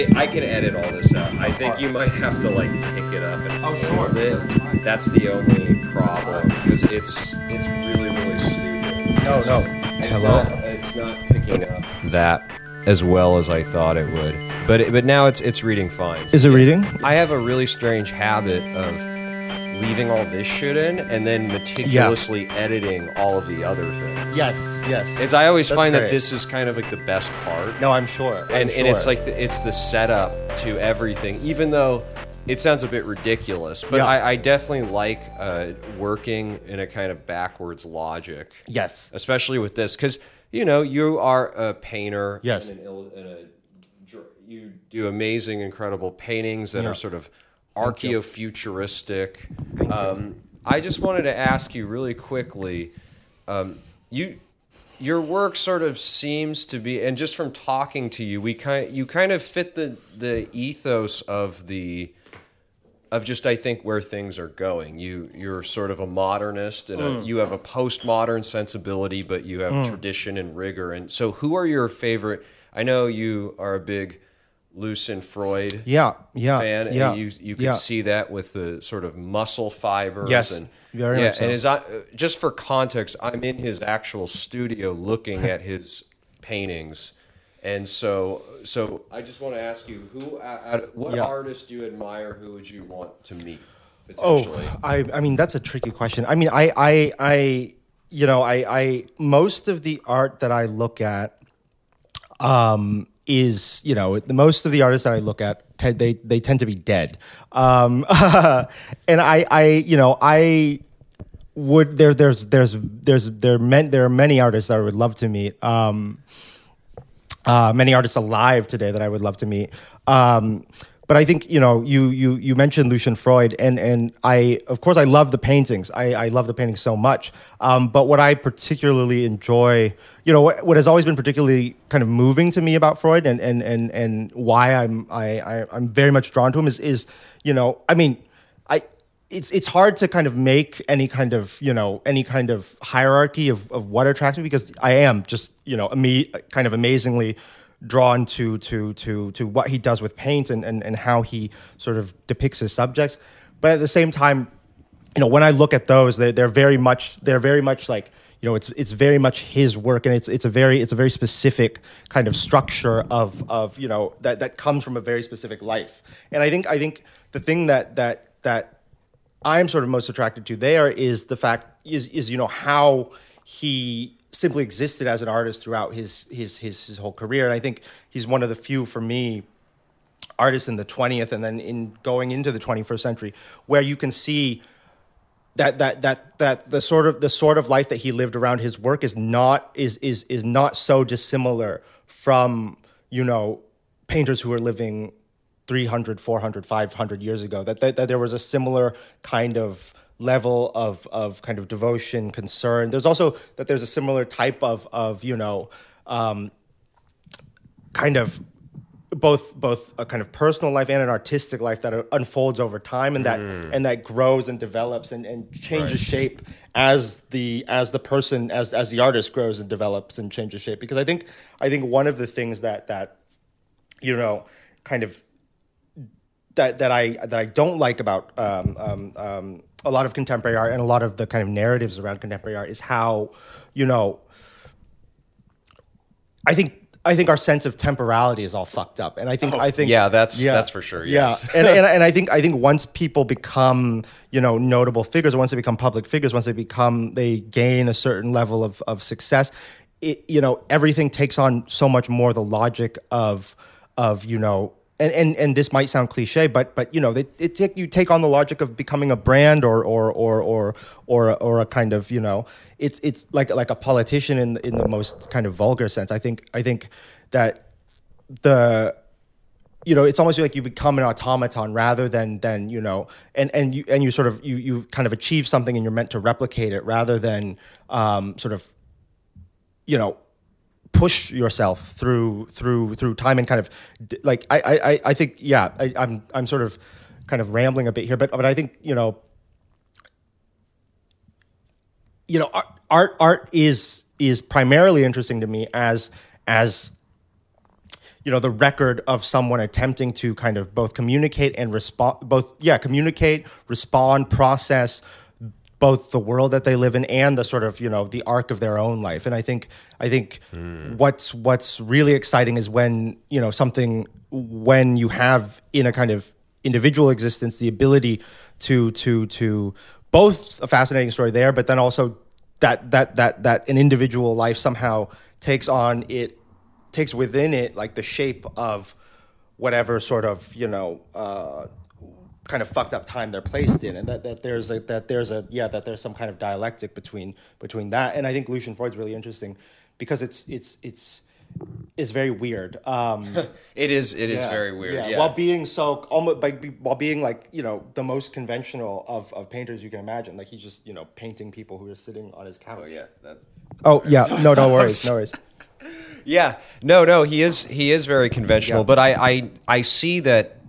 it, I can edit all this out. I think you might have to like pick it up and Oh, sure. hold it. That's the only problem because it's it's really really stupid. No, no. It's Hello? Not, it's not picking up that as well as I thought it would. But it, but now it's it's reading fine. Is it reading? I have a really strange habit of leaving all this shit in and then meticulously editing all of the other things. Yes, yes. As I always That's find that this is kind of like the best part. No, I'm sure. I'm and and it's like the, it's the setup to everything, even though it sounds a bit ridiculous. But Yeah. I, I definitely like uh, working in a kind of backwards logic, yes. especially with this, because you know you are a painter. Yes. And, an, and a, you do amazing, incredible paintings that Yeah. are sort of archaeo-futuristic. Um, I just wanted to ask you really quickly. Um, you your work sort of seems to be and just from talking to you we kind you kind of fit the the ethos of the of just I think where things are going. You you're sort of a modernist and a, mm. you have a postmodern sensibility, but you have mm. tradition and rigor. And so, who are your favorite? I know you are a big Lucian Freud Yeah, yeah, fan, yeah. and you you can yeah. see that with the sort of muscle fibers. Yes, and very yeah, much so. and uh, just for context, I'm in his actual studio looking at his paintings, and so so I just want to ask you who, uh, uh, what Yeah. artist do you admire? Who would you want to meet Oh. I, I mean that's a tricky question. I mean, I, I, I, you know, I, I, most of the art that I look at, um, is you know, the most of the artists that I look at, they they tend to be dead, um, and I, I, you know, I would there, there's, there's, there's, there meant there are many artists that I would love to meet. Um, uh, many artists alive today that I would love to meet. Um, but I think you know you you you mentioned Lucian Freud, and and I of course I love the paintings. I, I love the paintings so much. Um, but what I particularly enjoy, you know, what, what has always been particularly kind of moving to me about Freud, and and and and why I'm I, I I'm very much drawn to him is is you know I mean I it's it's hard to kind of make any kind of you know any kind of hierarchy of, of what attracts me because I am just you know me kind of amazingly drawn to to to to what he does with paint and, and and how he sort of depicts his subjects. But at the same time you know when I look at those they they're very much they're very much like you know it's it's very much his work and it's it's a very it's a very specific kind of structure of of you know that that comes from a very specific life. And I think I think the thing that that that I'm sort of most attracted to there is the fact is is you know how he simply existed as an artist throughout his his his, his whole career. And I think he's one of the few for me artists in the 20th and then in going into the 21st century where you can see that that that that the sort of the sort of life that he lived around his work is not is is is not so dissimilar from you know painters who are living 300 400 500 years ago that, that that there was a similar kind of level of of kind of devotion concern. There's also that there's a similar type of of you know um kind of both both a kind of personal life and an artistic life that unfolds over time and that and that grows and develops and, and changes shape as the as the person as as the artist grows and develops and changes shape. Because I think I think one of the things that that you know kind of that that I that I don't like about um, um, um, a lot of contemporary art and a lot of the kind of narratives around contemporary art is how you know I think I think our sense of temporality is all fucked up, and I think I think yeah, that's- yeah, that's for sure, yes. Yeah, and, and and I think I think once people become you know notable figures, once they become public figures, once they become they gain a certain level of of success, it you know everything takes on so much more the logic of of you know. And, and, and this might sound cliche, but but you know it, you take on the logic of becoming a brand or or or or or or a kind of you know it's it's like like a politician in in the most kind of vulgar sense. I think I think that the you know it's almost like you become an automaton rather than than you know and and you and you sort of you you kind of achieve something and you're meant to replicate it rather than um, sort of you know push yourself through through through time and kind of like I I I think yeah I, I'm I'm sort of kind of rambling a bit here but but I think you know you know art art, art is is primarily interesting to me as as you know the record of someone attempting to kind of both communicate and respond both yeah communicate respond process both the world that they live in and the sort of you know the arc of their own life. And i think i think what's what's really exciting is when you know something when you have in a kind of individual existence the ability to to to both a fascinating story there but then also that that that that an individual life somehow takes on it takes within it like the shape of whatever sort of you know uh, kind of fucked up time they're placed in, and that, that there's a that there's a yeah that there's some kind of dialectic between between that, and I think Lucian Freud's really interesting because it's it's it's it's very weird. Um, It is. It is yeah, very weird. Yeah. While being so almost be- while being like you know the most conventional of, of painters you can imagine, like he's just you know painting people who are sitting on his couch. oh yeah. That's, Oh yeah, no, no worries, no worries. yeah. No. No. He is. He is very conventional. Yeah. But I. I. I see that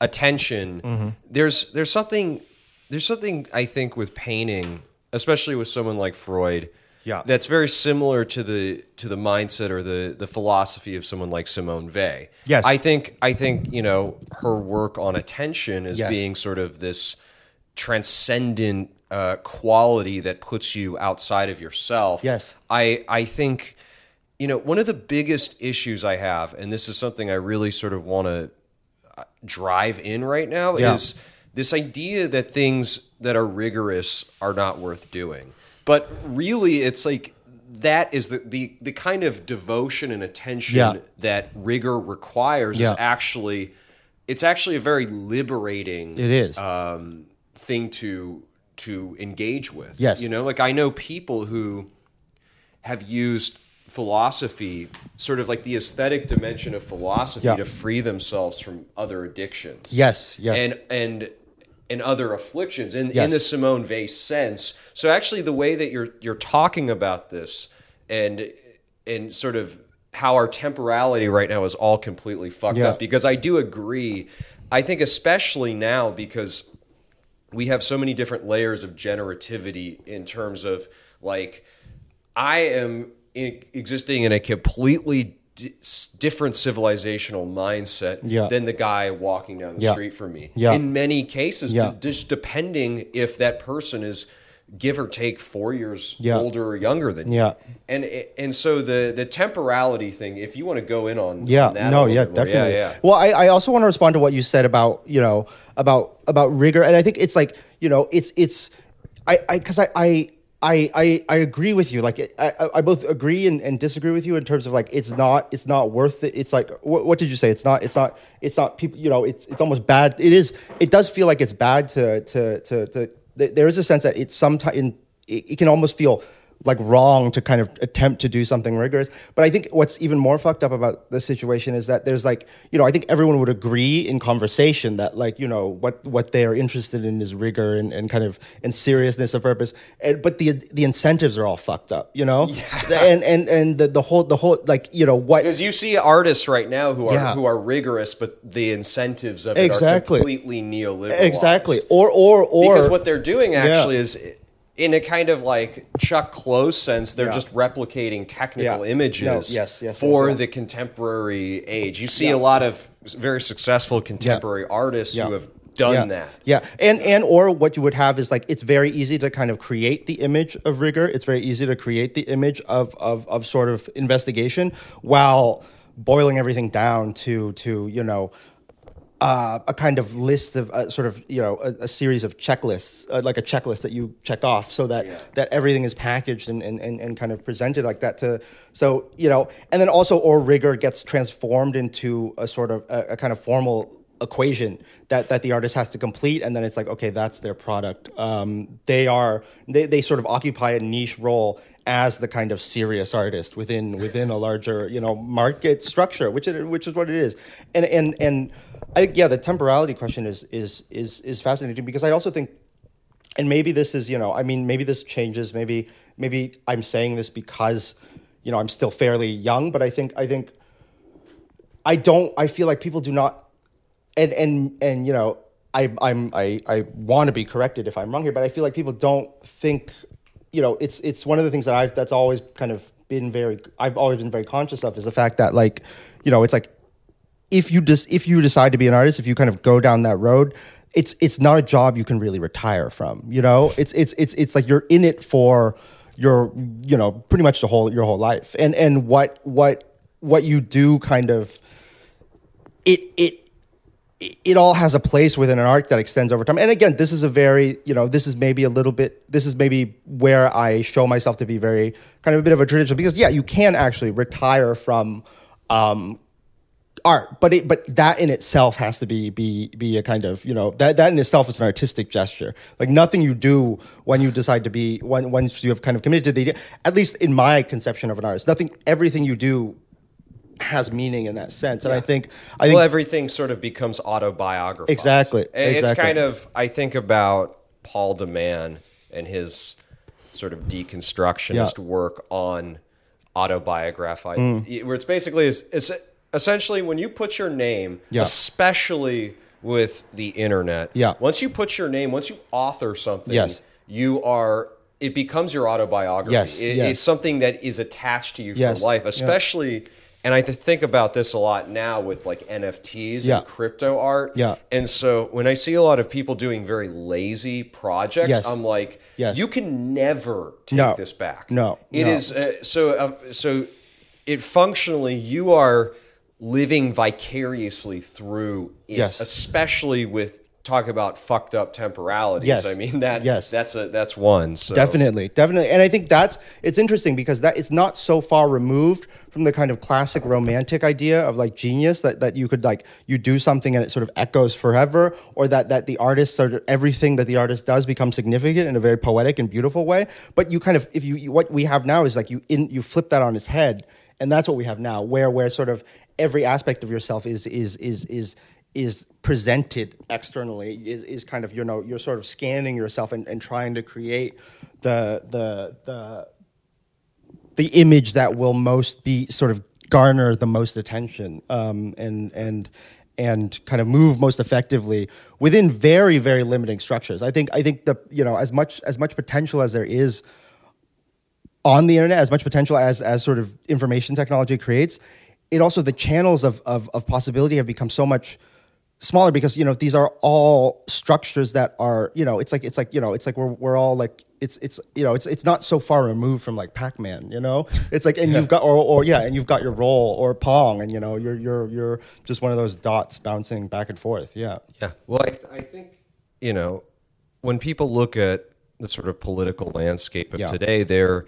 attention. Mm-hmm. There's. There's something. There's something I think with painting, especially with someone like Freud. Yeah. That's very similar to the to the mindset or the the philosophy of someone like Simone Weil. Yes. I think I think you know her work on attention as Yes. being sort of this transcendent uh, quality that puts you outside of yourself. Yes. I I think you know one of the biggest issues I have, and this is something I really sort of want to drive in right now, Yeah. is this idea that things that are rigorous are not worth doing. But really, it's like that is the the, the kind of devotion and attention Yeah. that rigor requires Yeah. is actually it's actually a very liberating It is. um, thing to to engage with. Yes. you know, like I know people who have used philosophy, sort of like the aesthetic dimension of philosophy, Yeah. to free themselves from other addictions. Yes, yes. and and and other afflictions in, in the Simone Weil sense. So actually, the way that you're you're talking about this and and sort of how our temporality right now is all completely fucked Yeah. up because I do agree. I think especially now because we have so many different layers of generativity in terms of like I am in, existing in a completely di- different civilizational mindset Yeah. than the guy walking down the Yeah. street from me. Yeah. In many cases, Yeah. d- just depending if that person is give or take four years older or younger than you. Yeah. And and so the the temporality thing, if you want to go in on Yeah, on no, yeah, more, definitely. yeah, yeah. Well, I, I also want to respond to what you said about you know about about rigor, and I think it's like you know it's it's I I because I. I I, I, I agree with you. Like I, I, both agree and, and disagree with you in terms of like it's not it's not worth it. It's like what, what did you say? It's not it's not it's not people. You know it's it's almost bad. It is. It does feel like it's bad to to to to. th- There is a sense that it's sometimes it, it can almost feel like wrong to kind of attempt to do something rigorous. But I think what's even more fucked up about the situation is that there's like, you know, I think everyone would agree in conversation that like, you know, what what they are interested in is rigor and, and kind of and seriousness of purpose. And but the the incentives are all fucked up, you know? And and and the, the whole the whole like, you know, what Because you see artists right now who are Yeah. who are rigorous, but the incentives of it Exactly. are completely neoliberal. exactly. Or or or because what they're doing Yeah. actually is in a kind of like Chuck Close sense, they're Yeah. just replicating technical Yeah. images No, yes, yes, for yes, the contemporary age. You see Yeah. a lot of very successful contemporary artists who have done yeah. that. Yeah, and and or what you would have is like it's very easy to kind of create the image of rigor. It's very easy to create the image of of of sort of investigation while boiling everything down to to you know. Uh, a kind of list of uh, sort of you know a, a series of checklists, uh, like a checklist that you check off, so that Yeah. that everything is packaged and, and, and, and kind of presented like that. To so you know, and then also or rigor gets transformed into a sort of a, a kind of formal equation that that the artist has to complete and then it's like okay that's their product um, they are they, they sort of occupy a niche role as the kind of serious artist within within a larger you know market structure which it, which is what it is and and and I yeah the temporality question is is is is fascinating because I also think and maybe this is you know i mean maybe this changes maybe maybe i'm saying this because you know i'm still fairly young but i think i think i don't i feel like people do not and and and you know i i'm i i want to be corrected if i'm wrong here but i feel like people don't think you know, it's it's one of the things that I've that's always kind of been very I've always been very conscious of is the fact that like, you know, it's like if you just if you decide to be an artist, if you kind of go down that road, it's it's not a job you can really retire from. You know, it's it's it's it's like you're in it for your you know pretty much the whole your whole life, and and what what what you do kind of it it it all has a place within an arc that extends over time. And again, this is a very, you know, this is maybe a little bit, this is maybe where I show myself to be very kind of a bit of a traditional because yeah, you can actually retire from um, art, but it, but that in itself has to be be be a kind of you know that that in itself is an artistic gesture. Like nothing you do when you decide to be when once you have kind of committed to the idea, at least in my conception of an artist, nothing everything you do has meaning in that sense. And I think I think well, everything sort of becomes autobiographical. Exactly, It's kind of I think about Paul de Man and his sort of deconstructionist Yeah. work on autobiography, mm. where it's basically is it's essentially when you put your name, Yeah. especially with the internet. Yeah. Once you put your name, once you author something, Yes. you are. It becomes your autobiography. Yes, It- yes. It's something that is attached to you Yes, for life, yeah. especially. And I think about this a lot now with like NFTs Yeah. and crypto art. Yeah. And so when I see a lot of people doing very lazy projects, Yes. I'm like, Yes. you can never take No. this back. No. It No. is uh, so. Uh, so it functionally, you are living vicariously through it, Yes. especially with talk about fucked up temporalities. Yes. I mean that. Yes. That's a that's one. So. Definitely, definitely, and I think that's it's interesting because that it's not so far removed from the kind of classic romantic idea of like genius that, that you could like you do something and it sort of echoes forever, or that that the artist sort of everything that the artist does becomes significant in a very poetic and beautiful way. But you kind of if you, you what we have now is like you in you flip that on its head, and that's what we have now, where where sort of every aspect of yourself is is is is is presented externally is, is kind of you know you're sort of scanning yourself and, and trying to create the the the the image that will most be sort of garner the most attention um, and and and kind of move most effectively within very very limiting structures. I think I think the you know as much as much potential as there is on the internet, as much potential as as sort of information technology creates, it also the channels of of, of possibility have become so much smaller because you know these are all structures that are you know it's like it's like you know it's like we're we're all like it's it's you know it's it's not so far removed from like Pac-Man you know it's like and you've got or or yeah and you've got your roll or Pong and you know you're you're you're just one of those dots bouncing back and forth yeah Yeah. Well, I, I think, you know, when people look at the sort of political landscape of Yeah. today, they're,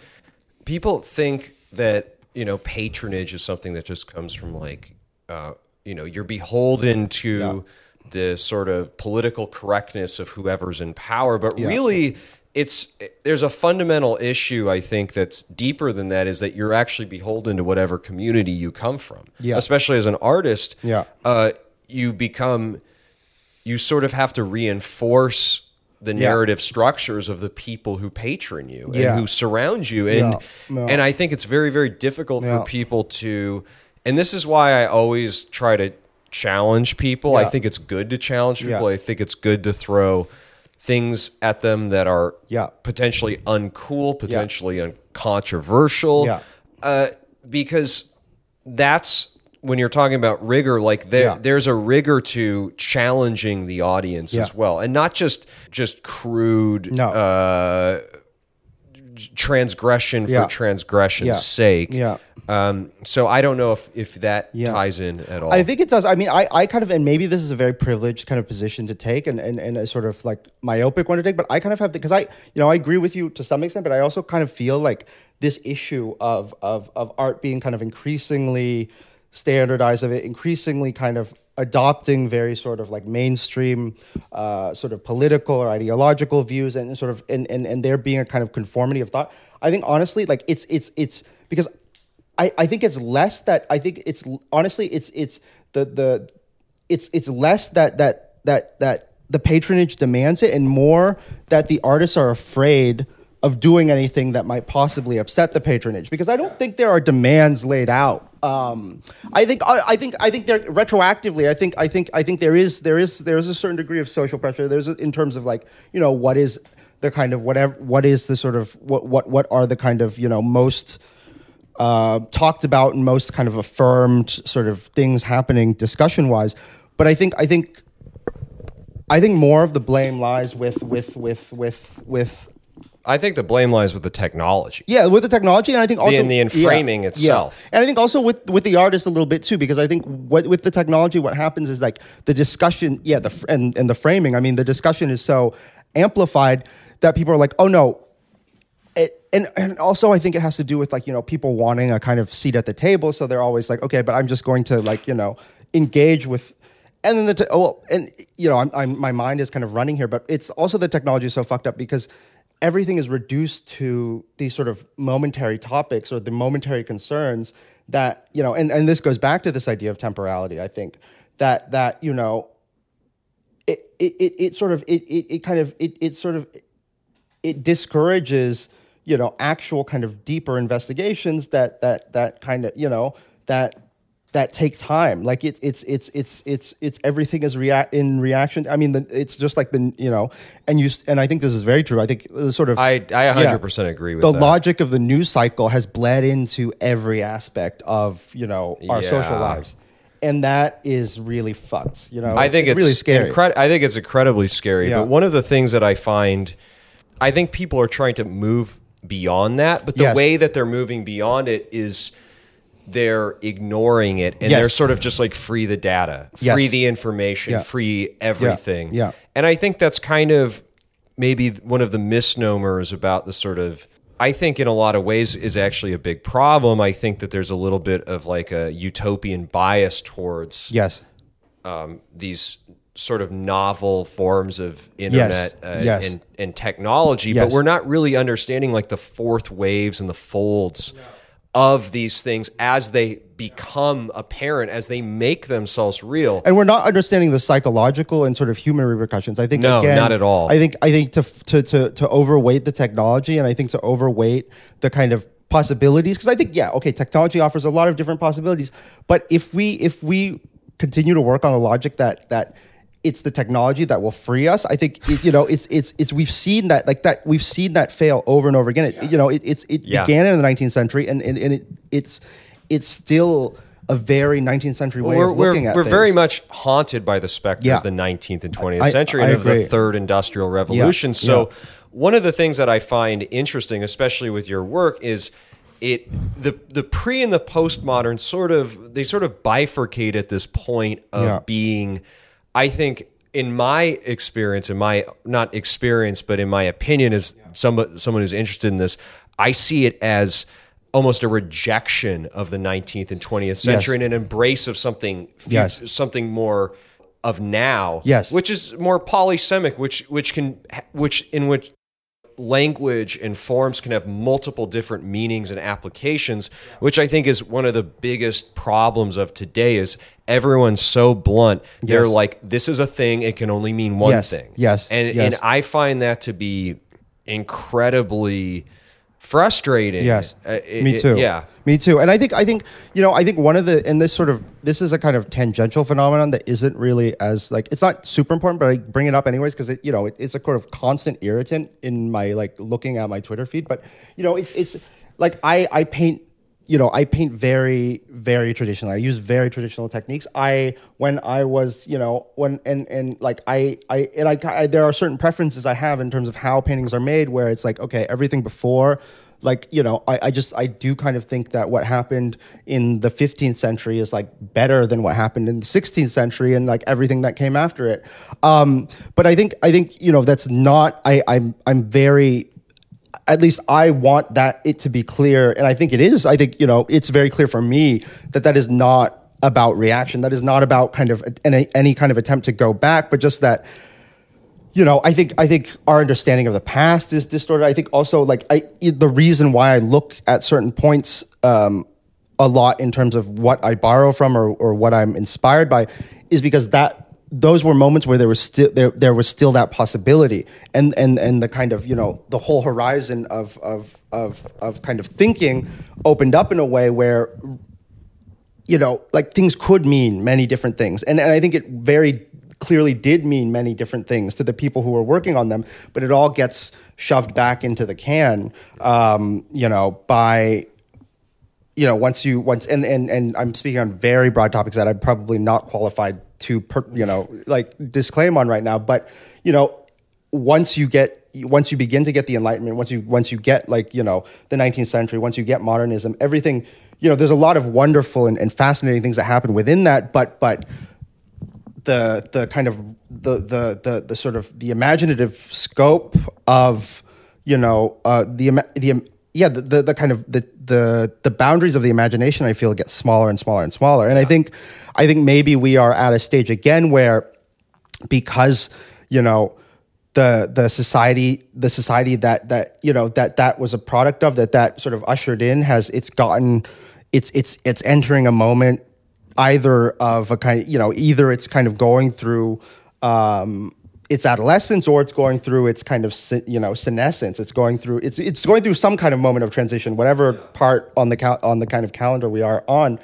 people think that, you know, patronage is something that just comes from like, uh, you know, you're beholden to the sort of political correctness of whoever's in power. But Yeah. really, it's there's a fundamental issue I think that's deeper than that is that you're actually beholden to whatever community you come from. Yeah. Especially as an artist, Yeah. uh, you become you sort of have to reinforce the narrative structures of the people who patron you and Yeah. who surround you and Yeah. Yeah. and I think it's very very difficult Yeah. for people to and this is why I always try to challenge people. I think it's good to challenge people. Yeah. I think it's good to throw things at them that are Yeah. potentially uncool, potentially uncontroversial. Yeah. Uh, because that's when you're talking about rigor, like there, Yeah. there's a rigor to challenging the audience Yeah. as well, and not just just crude No. uh, transgression Yeah. for transgression's Yeah. sake. Yeah. Um, so I don't know if if that Yeah. ties in at all. I think it does. I mean, I, I kind of, and maybe this is a very privileged kind of position to take and, and, and a sort of like myopic one to take, but I kind of have, because I, you know, I agree with you to some extent, but I also kind of feel like this issue of, of, of art being kind of increasingly standardized, of it increasingly kind of adopting very sort of like mainstream uh, sort of political or ideological views and sort of, and, and, and there being a kind of conformity of thought. I think honestly, like it's, it's, it's because I, I think it's less that I think it's honestly it's it's the the it's it's less that that that that the patronage demands it and more that the artists are afraid of doing anything that might possibly upset the patronage because I don't think there are demands laid out um, I think I, I think I think there retroactively. I think I think I think there is there is there is a certain degree of social pressure. There's a, in terms of like you know what is the kind of whatever what is the sort of what what what are the kind of you know most uh, talked about and most kind of affirmed sort of things happening discussion wise. But I think I think I think more of the blame lies with with with with with I think the blame lies with the technology. yeah with the technology and I think also in the framing yeah, itself. yeah. and I think also with with the artist a little bit too because I think what with the technology what happens is like the discussion yeah the and and the framing I mean the discussion is so amplified that people are like oh no it, and and also I think it has to do with like you know people wanting a kind of seat at the table, so they're always like, okay, but I'm just going to like you know engage with, and then the te- oh, well, and you know I'm, I'm my mind is kind of running here, but it's also the technology is so fucked up because everything is reduced to these sort of momentary topics or the momentary concerns that you know, and and this goes back to this idea of temporality. I think that that you know it it it, sort of it, it it kind of it it sort of it discourages you know actual kind of deeper investigations that that that kind of you know that that take time like it, it's it's it's it's it's everything is react in reaction i mean the, it's just like the you know and you and i think this is very true i think the sort of I I 100% agree with the that. logic of the news cycle has bled into every aspect of you know our social lives and that is really fucked you know I think it's, really scary incred- I think it's incredibly scary. Yeah. But one of the things that I find, I think people are trying to move beyond that. But the Yes. way that they're moving beyond it is they're ignoring it and Yes. they're sort of just like free the data, Yes. free the information, Yeah. free everything. Yeah. And I think that's kind of maybe one of the misnomers about the sort of I think in a lot of ways is actually a big problem. I think that there's a little bit of like a utopian bias towards yes um, these sort of novel forms of internet uh, Yes. and, and technology, Yes. but we're not really understanding like the fourth waves and the folds of these things as they become apparent, as they make themselves real. and we're not understanding the psychological and sort of human repercussions. I think No, again, not at all. I think I think to to to to overweight the technology, and I think to overweight the kind of possibilities, because I think yeah, okay, technology offers a lot of different possibilities, but if we if we continue to work on the logic that that it's the technology that will free us. I think it, you know it's it's it's we've seen that like that we've seen that fail over and over again. It, You know it it's it Yeah. began in the 19th century and and, and it it's it's still a very 19th century way we're, of looking we're, at we're things. very much haunted by the specter Yeah. of the 19th and 20th I- century I and of the third industrial revolution. So, yeah. one of the things that I find interesting, especially with your work, is it the the pre and the postmodern sort of they sort of bifurcate at this point of Yeah. being, I think. In my experience, in my not experience, but in my opinion, as someone someone who's interested in this, I see it as almost a rejection of the 19th and 20th century and an embrace of something Yes. something more of now Yes. which is more polysemic which which can which in which language and forms can have multiple different meanings and applications which i think is one of the biggest problems of today is everyone's so blunt they're Yes. like this is a thing it can only mean one Yes. thing Yes. and Yes. and i find that to be incredibly frustrating Yes, Uh, it- me it- too. yeah me too. And I think I think you know I think one of the and this sort of this is a kind of tangential phenomenon that isn't really as like it's not super important, but I bring it up anyways because it you know it, it's a sort of constant irritant in my like looking at my Twitter feed. But you know it's it's like I I paint you know I paint very very traditionally. I use very traditional techniques. I when I was you know when and and like I I and I, I there are certain preferences I have in terms of how paintings are made where it's like okay everything before like you know I, I just i do kind of think that what happened in the 15th century is like better than what happened in the 16th century and like everything that came after it um but i think i think you know that's not i i'm i'm very at least I want that it to be clear, and I think it is. I think you know it's very clear for me that that is not about reaction. That is not about kind of any, any kind of attempt to go back, but just that you know, I think I think our understanding of the past is distorted. I think also like I the reason why I look at certain points um, a lot in terms of what I borrow from or or what I'm inspired by is because that those were moments where there was still there there was still that possibility and and and the kind of you know the whole horizon of of of of kind of thinking opened up in a way where you know, like things could mean many different things. And, and I think it very clearly did mean many different things to the people who were working on them, but it all gets shoved back into the can, um, you know, by you know once you once and and and I'm speaking on very broad topics that I'm probably not qualified to per, you know like disclaim on right now, but you know once you get once you begin to get the enlightenment once you once you get like you know the 19th century once you get modernism everything you know there's a lot of wonderful and, and fascinating things that happen within that but but the the kind of the the the, the sort of the imaginative scope of you know uh, the the yeah the, the, the kind of the the the boundaries of the imagination I feel get smaller and smaller and smaller. And I think I think maybe we are at a stage again where because you know the the society the society that that you know that that was a product of that that sort of ushered in has it's gotten it's it's it's entering a moment either of a kind you know, either it's kind of going through um, its adolescence or it's going through its kind of you know senescence. It's going through it's it's going through some kind of moment of transition, whatever part on the cal- on the kind of calendar we are on.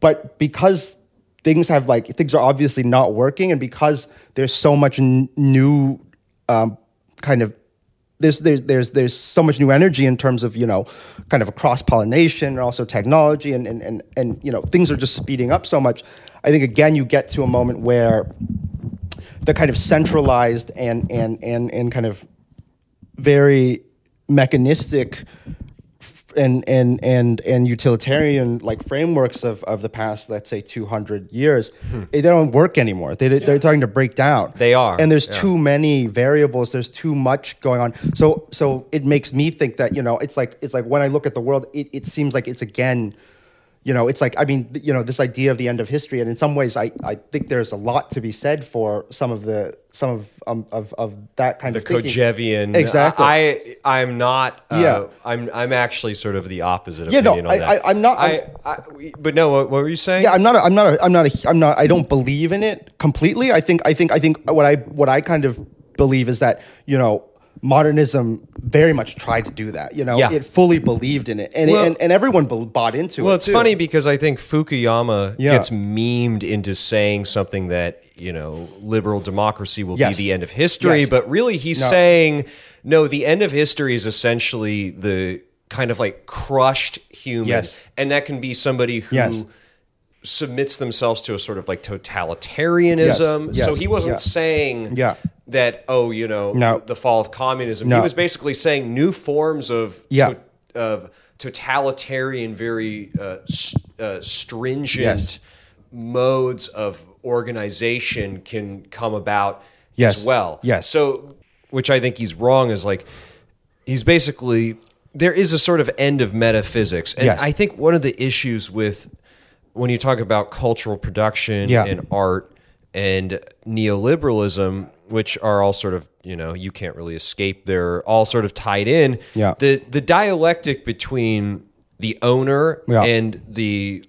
But because things have like things are obviously not working, and because there's so much n- new um, kind of there's there's there's there's so much new energy in terms of you know kind of a cross pollination and also technology and, and and and you know things are just speeding up so much. I think again you get to a moment where the kind of centralized and and and and kind of very mechanistic and and and and utilitarian like frameworks of, of the past let's say 200 years hmm. they don't work anymore they, yeah. they're starting to break down they are and there's yeah. too many variables there's too much going on so so it makes me think that you know it's like it's like when i look at the world it, it seems like it's again you know, it's like I mean, you know, this idea of the end of history, and in some ways, I, I think there's a lot to be said for some of the some of um, of of that kind the of the Kojevian. Exactly. I I'm not. Uh, yeah. I'm I'm actually sort of the opposite. of Yeah. No. I, I, am not. I, I, but no. What, what, were you saying? Yeah. I'm not. A, I'm not. A, I'm not. A, I'm not. I don't believe in it completely. I think. I think. I think what I what I kind of believe is that you know modernism very much tried to do that. You know, yeah. it fully believed in it, and well, it, and, and, everyone bought into well, it. Well, it's too. funny because I think Fukuyama yeah. gets memed into saying something that you know liberal democracy will yes. be the end of history, yes. but really he's no. saying no. The end of history is essentially the kind of like crushed human, yes. and that can be somebody who submits themselves to a sort of like totalitarianism. Yes, yes, so he wasn't yeah. saying yeah. That oh you know no. the fall of communism. No. He was basically saying new forms of yeah. to, of totalitarian, very uh, uh, stringent yes. modes of organization can come about yes. as well. Yes. So which I think he's wrong is like he's basically there is a sort of end of metaphysics. And yes. I think one of the issues with when you talk about cultural production yeah. and art and neoliberalism, which are all sort of you know you can't really escape. They're all sort of tied in. Yeah. The the dialectic between the owner yeah. and the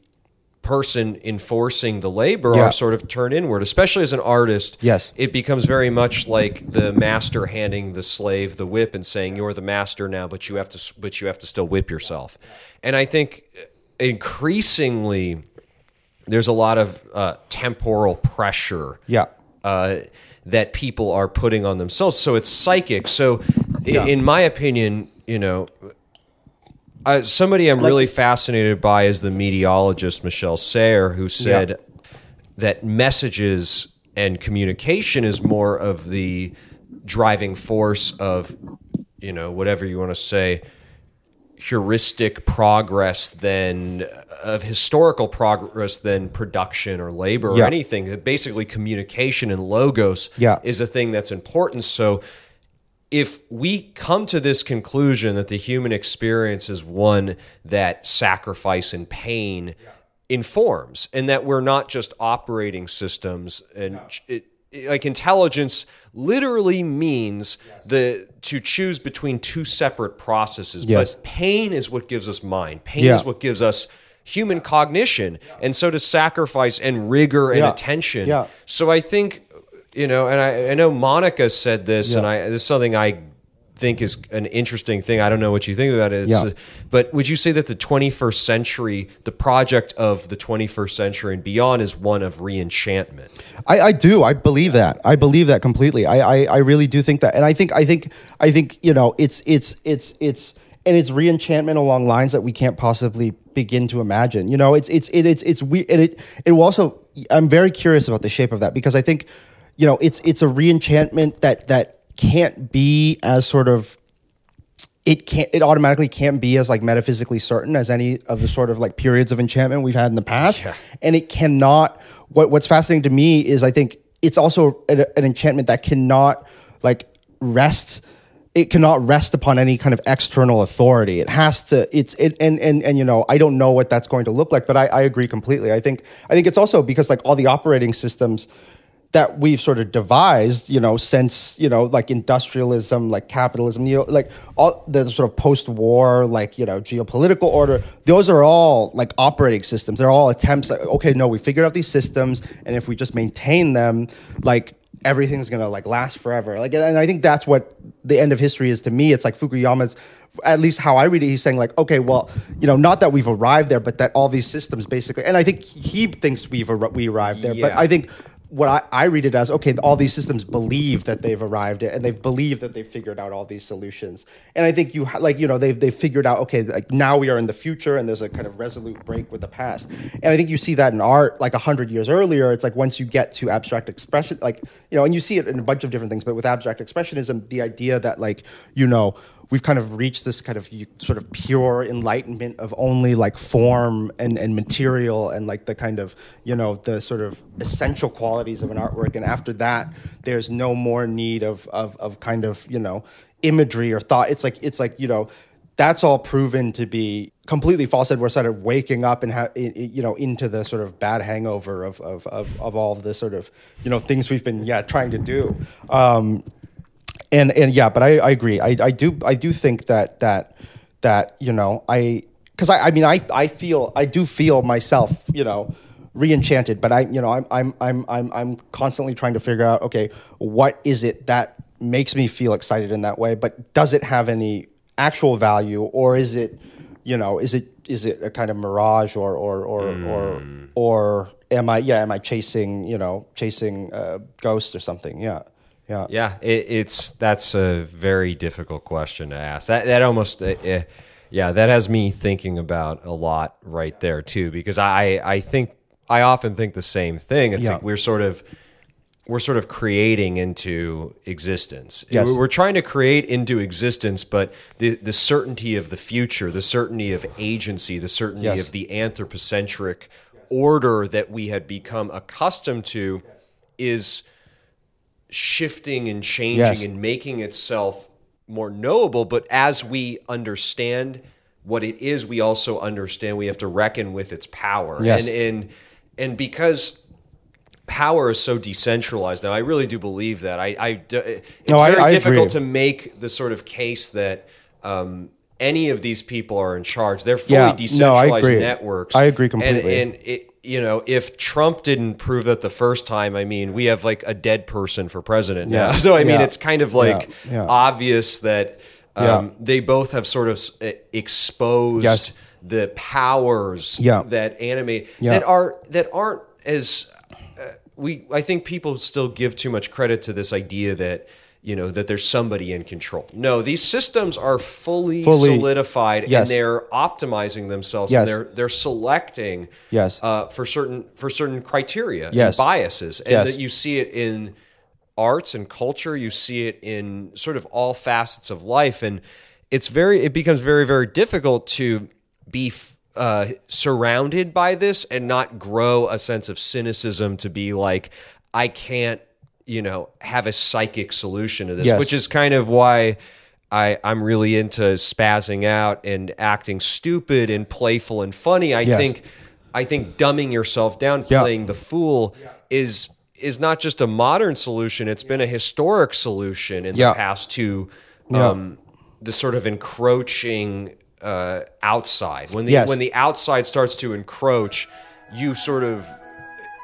person enforcing the labor yeah. are sort of turn inward especially as an artist yes it becomes very much like the master handing the slave the whip and saying you're the master now but you have to but you have to still whip yourself and i think uh, increasingly there's a lot of uh, temporal pressure. Yeah. Uh, that people are putting on themselves. So it's psychic. So, yeah. in my opinion, you know, uh, somebody I'm really fascinated by is the meteorologist Michel Serres, who said yeah. that messages and communication is more of the driving force of, you know, whatever you want to say, heuristic progress than of historical progress than production or labor or yeah. anything. Basically, communication and logos yeah. is a thing that's important. So, if we come to this conclusion that the human experience is one that sacrifice and pain yeah. informs, and that we're not just operating systems, and it, like intelligence literally means yes. the to choose between two separate processes. Yes. But pain is what gives us mind. Pain yeah. is what gives us human cognition. And so to sacrifice and rigor and yeah. attention. Yeah. So I think, you know, and I, I know Monica said this, and I this is something I think is an interesting thing. I don't know what you think about it. It's, Yeah. but would you say that the 21st century, the project of the 21st century and beyond, is one of reenchantment? I, I do. I believe that. I believe that completely. I, I, I really do think that. And I think I think I think, you know, it's it's it's it's and it's reenchantment along lines that we can't possibly begin to imagine. You know, it's it's it, it's it's we and it it will also I'm very curious about the shape of that because I think, you know, it's it's a reenchantment that that can't be as sort of it can't it automatically can't be as like metaphysically certain as any of the sort of like periods of enchantment we've had in the past. And it cannot what what's fascinating to me is i think it's also an, an enchantment that cannot like rest it cannot rest upon any kind of external authority. It has to it's it and and and you know i don't know what that's going to look like but i i agree completely. I think i think it's also because like all the operating systems that we've sort of devised, you know, since you know, like industrialism, like capitalism, you know, like all the sort of post-war, like you know, geopolitical order. Those are all like operating systems. They're all attempts. Like, okay, no, we figured out these systems, and if we just maintain them, like everything's gonna like last forever. Like, and I think that's what the end of history is to me. It's like Fukuyama's. At least how I read it, he's saying like, okay, well, you know, not that we've arrived there, but that all these systems basically, and I think he thinks we've we arrived there, but I think what I, I read it as okay all these systems believe that they've arrived at and they've believed that they've figured out all these solutions. And i think you ha- like you know they've, they've figured out okay like now we are in the future and there's a kind of resolute break with the past. And i think you see that in art like 100 years earlier it's like once you get to abstract expression like you know and you see it in a bunch of different things but with abstract expressionism the idea that like you know we've kind of reached this kind of sort of pure enlightenment of only like form and, and material and like the kind of you know the sort of essential qualities of an artwork. And after that there's no more need of of, of kind of you know imagery or thought. It's like it's like you know that's all proven to be completely false. And we're sort of waking up and ha- you know into the sort of bad hangover of of, of, of all of the sort of you know things we've been yeah trying to do. Um, and and yeah, but I, I agree. I, I do I do think that that that you know I because I, I mean I I feel I do feel myself you know re-enchanted, but I you know I'm I'm I'm I'm I'm constantly trying to figure out okay what is it that makes me feel excited in that way, but does it have any actual value or is it you know is it is it a kind of mirage or or or or hmm. or am I yeah am I chasing you know chasing uh, a ghost or something yeah. Yeah. Yeah, it, it's that's a very difficult question to ask. That that almost, uh, yeah, that has me thinking about a lot right there too. Because I I think I often think the same thing. It's Yeah. like we're sort of we're sort of creating into existence. Yes. We're trying to create into existence, but the the certainty of the future, the certainty of agency, the certainty Yes. of the anthropocentric order that we had become accustomed to is shifting and changing Yes. and making itself more knowable. But as we understand what it is, we also understand we have to reckon with its power. Yes. And and and because power is so decentralized now, I really do believe that. I, I it's No, I- very I difficult agree. to make the sort of case that. Um, any of these people are in charge. They're fully Yeah, no, I decentralized networks. I agree And- completely. And, it, you know, if Trump didn't prove that the first time, I mean, we have like a dead person for president now. Yeah. So I mean, Yeah. it's kind of like Yeah. Obvious that um, they both have sort of exposed Yes. the powers Yeah. that animate that are that aren't as uh, we. I think people still give too much credit to this idea that. You know that there's somebody in control. No, these systems are fully, Fully- solidified, Yes. and they're optimizing themselves. Yes. And they're they're selecting Yes. uh, for certain for certain criteria Yes. and biases, and Yes. that you see it in arts and culture. You see it in sort of all facets of life, and it's very it becomes very very difficult to be uh, surrounded by this and not grow a sense of cynicism to be like I can't you know have a psychic solution to this, Yes. which is kind of why. I, I'm really into spazzing out and acting stupid and playful and funny. I Yes. think I think dumbing yourself down, Yeah. playing the fool, is is not just a modern solution. It's been a historic solution in Yeah. the past to Yeah. um, the sort of encroaching uh, outside. When the Yes. when the outside starts to encroach, you sort of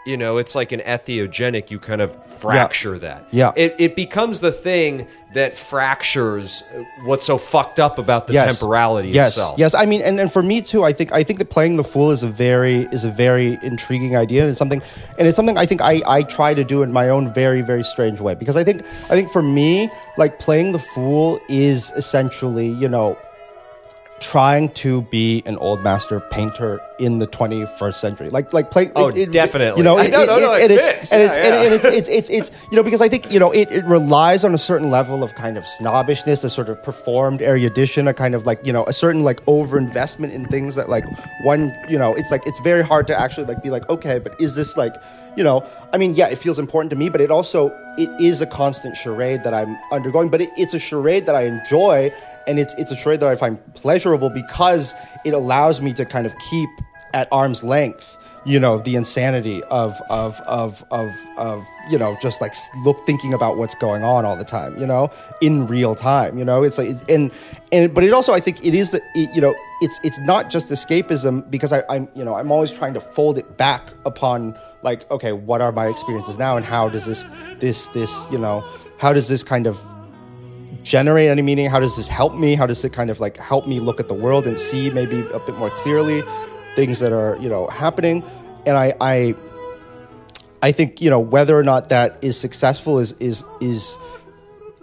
you know, it's like an ethiogenic. You kind of fracture that. Yeah. It, it becomes the thing that fractures what's so fucked up about the temporality yes. itself. Yes, I mean, and, and for me too, I think I think that playing the fool is a very is a very intriguing idea, and it's something, and it's something I think I I try to do in my own very very strange way because I think I think for me, like playing the fool is essentially you know trying to be an old master painter in the 21st century like like play Oh, definitely. you know I- no, no, no, it it's- fits. and it's Yeah, and- yeah. and it's, it's it's it's you know because I think you know it, it relies on a certain level of kind of snobbishness, a sort of performed erudition, a kind of like you know a certain like overinvestment in things that like one you know it's like it's very hard to actually like be like okay, but is this like you know I mean yeah it feels important to me, but it also it is a constant charade that I'm undergoing, but it, it's a charade that I enjoy and it's it's a charade that I find pleasurable because it allows me to kind of keep at arm's length you know the insanity of of of of of you know just like look thinking about what's going on all the time you know in real time you know? It's like and and but it also i think it is it, you know it's it's not just escapism because I, i'm you know i'm always trying to fold it back upon like okay what are my experiences now and how does this this this you know how does this kind of generate any meaning? How does this help me? How does it kind of like help me look at the world and see maybe a bit more clearly things that are you know happening? And i i i think you know whether or not that is successful is is is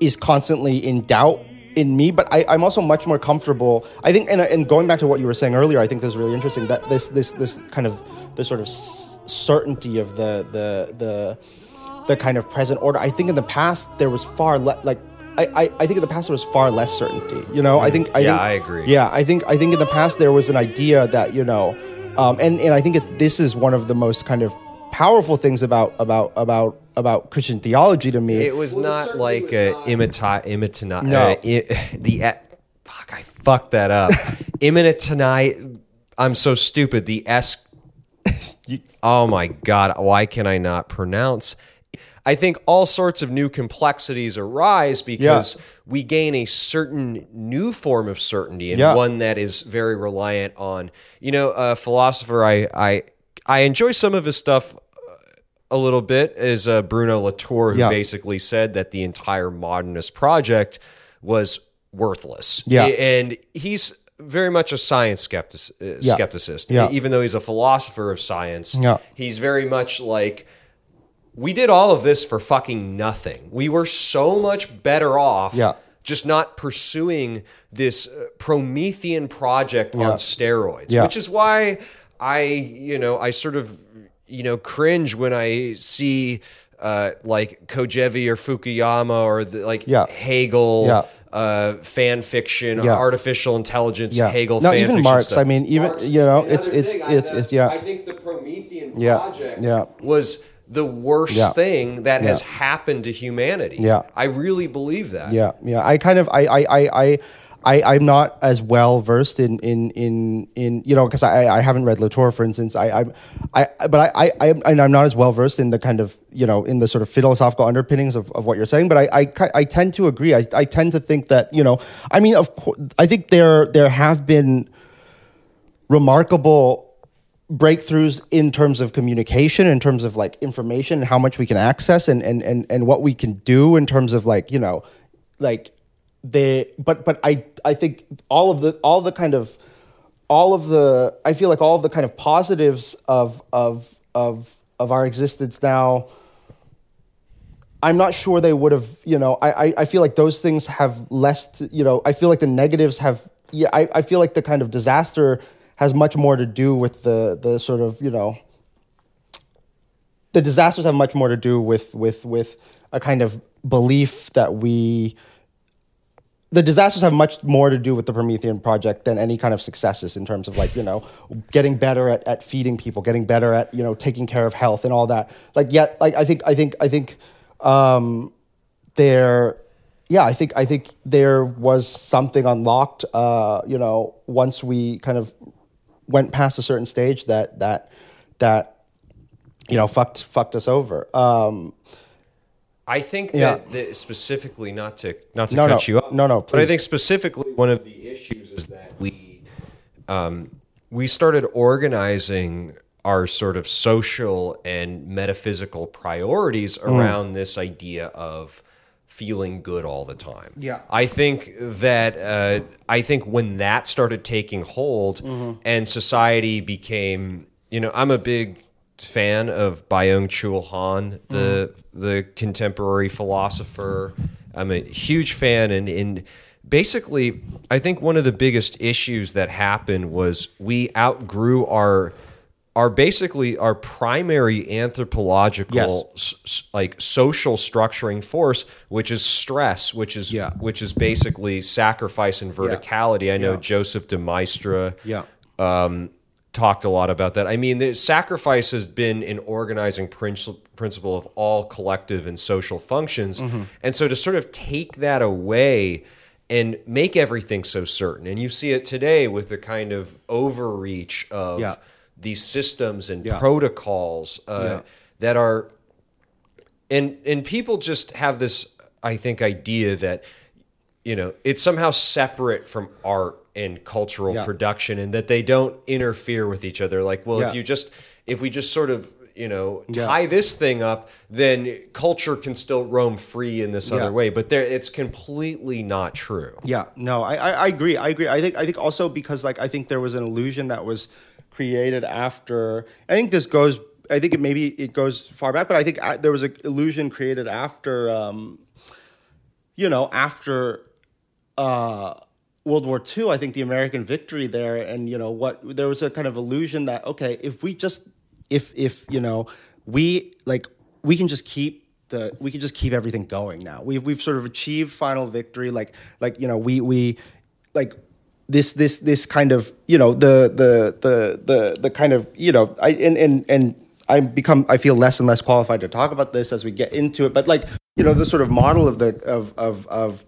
is constantly in doubt in me but I, i'm also much more comfortable i think and, and going back to what you were saying earlier i think this is really interesting that this this this kind of the sort of certainty of the the the the kind of present order i think in the past there was far less like I, I, I think in the past there was far less certainty. You know, I think I Yeah, think, I agree. Yeah, I think I think in the past there was an idea that you know, um, and and I think it, this is one of the most kind of powerful things about about about about Christian theology to me. It was not like a imita imitina. No. Uh, i- the e- fuck, I fucked that up. Imitatonite. I'm so stupid. The S. oh my god! Why can I not pronounce? I think all sorts of new complexities arise because we gain a certain new form of certainty and Yeah. one that is very reliant on, you know, a philosopher. I I I enjoy some of his stuff a little bit is uh, Bruno Latour, who Yeah. basically said that the entire modernist project was worthless. Yeah. and he's very much a science skeptic, uh, Yeah. skepticist. Yeah. Even though he's a philosopher of science, Yeah. he's very much like. We did all of this for fucking nothing. We were so much better off Yeah. just not pursuing this uh, Promethean project on steroids, Yeah. which is why I, you know, I sort of, you know, cringe when I see uh, like Kojève or Fukuyama or the, like Yeah. Hegel Yeah. uh, fan fiction, Yeah. artificial intelligence, yeah, Hegel no, fan even fiction Marx. stuff. I mean, even Marx- you know, it's it's thing, I- it's, it's yeah. I think the Promethean Yeah. project Yeah. was the worst Yeah. thing that has happened to humanity. Yeah. I really believe that. Yeah, yeah. I kind of I I I I. I, I'm not as well versed in in in in you know because I I haven't read Latour for instance I I'm I but I I I'm, and I'm not as well versed in the kind of you know in the sort of philosophical underpinnings of, of what you're saying but I, I I tend to agree I, I tend to think that you know I mean of course I think there there have been remarkable breakthroughs in terms of communication in terms of like information and how much we can access and and and, and what we can do in terms of like you know like the but but i i think all of the all the kind of all of the i feel like all of the kind of positives of of of of our existence now I'm not sure they would have, you know, I, I, I feel like those things have less, to, you know, I feel like the negatives have, yeah, I, I feel like the kind of disaster has much more to do with the, the sort of, you know, the disasters have much more to do with, with, with a kind of belief that we, the disasters have much more to do with the Promethean project than any kind of successes in terms of like, you know, getting better at, at feeding people, getting better at, you know, taking care of health and all that. Like, yet, like, I think, I think, I think, um, there, yeah, I think, I think there was something unlocked, uh, you know, once we kind of went past a certain stage that, that, that, you know, fucked, fucked us over. Um, I think Yeah. that, that specifically, not to not to No, cut no. you up, No, no, but I think specifically one of the issues is that we um, we started organizing our sort of social and metaphysical priorities around this idea of feeling good all the time. Yeah. I think that uh, I think when that started taking hold and society became, you know, I'm a big fan of Byung Chul Han, the the contemporary philosopher. I'm a huge fan, and in basically, I think one of the biggest issues that happened was we outgrew our our basically our primary anthropological s- s- like social structuring force which is stress which is Yeah. which is basically sacrifice and verticality i know Yeah. joseph de maistre Yeah. um, talked a lot about that. I mean, the sacrifice has been an organizing princi- principle of all collective and social functions, Mm-hmm. and so to sort of take that away and make everything so certain, and you see it today with the kind of overreach of Yeah. These systems and Yeah. protocols uh, Yeah. that are and and people just have this i think idea that you know it's somehow separate from art and cultural Yeah. production and that they don't interfere with each other like well Yeah. if you just if we just sort of you know Yeah. tie this thing up then culture can still roam free in this Yeah. other way but there it's completely not true Yeah, no, I, I, I agree. I agree. I think I think also because like I think there was an illusion that was created after. I think this goes. I think it maybe it goes far back, but I think uh, there was an illusion created after. Um, you know, after uh, World War II, I think the American victory there, and you know what, there was a kind of illusion that okay, if we just, if if you know, we like we can just keep the we can just keep everything going now. We've we've sort of achieved final victory, like like you know we we like this this this kind of you know the the the the the kind of you know I and and and I become I feel less and less qualified to talk about this as we get into it, but like you know the sort of model of the of of of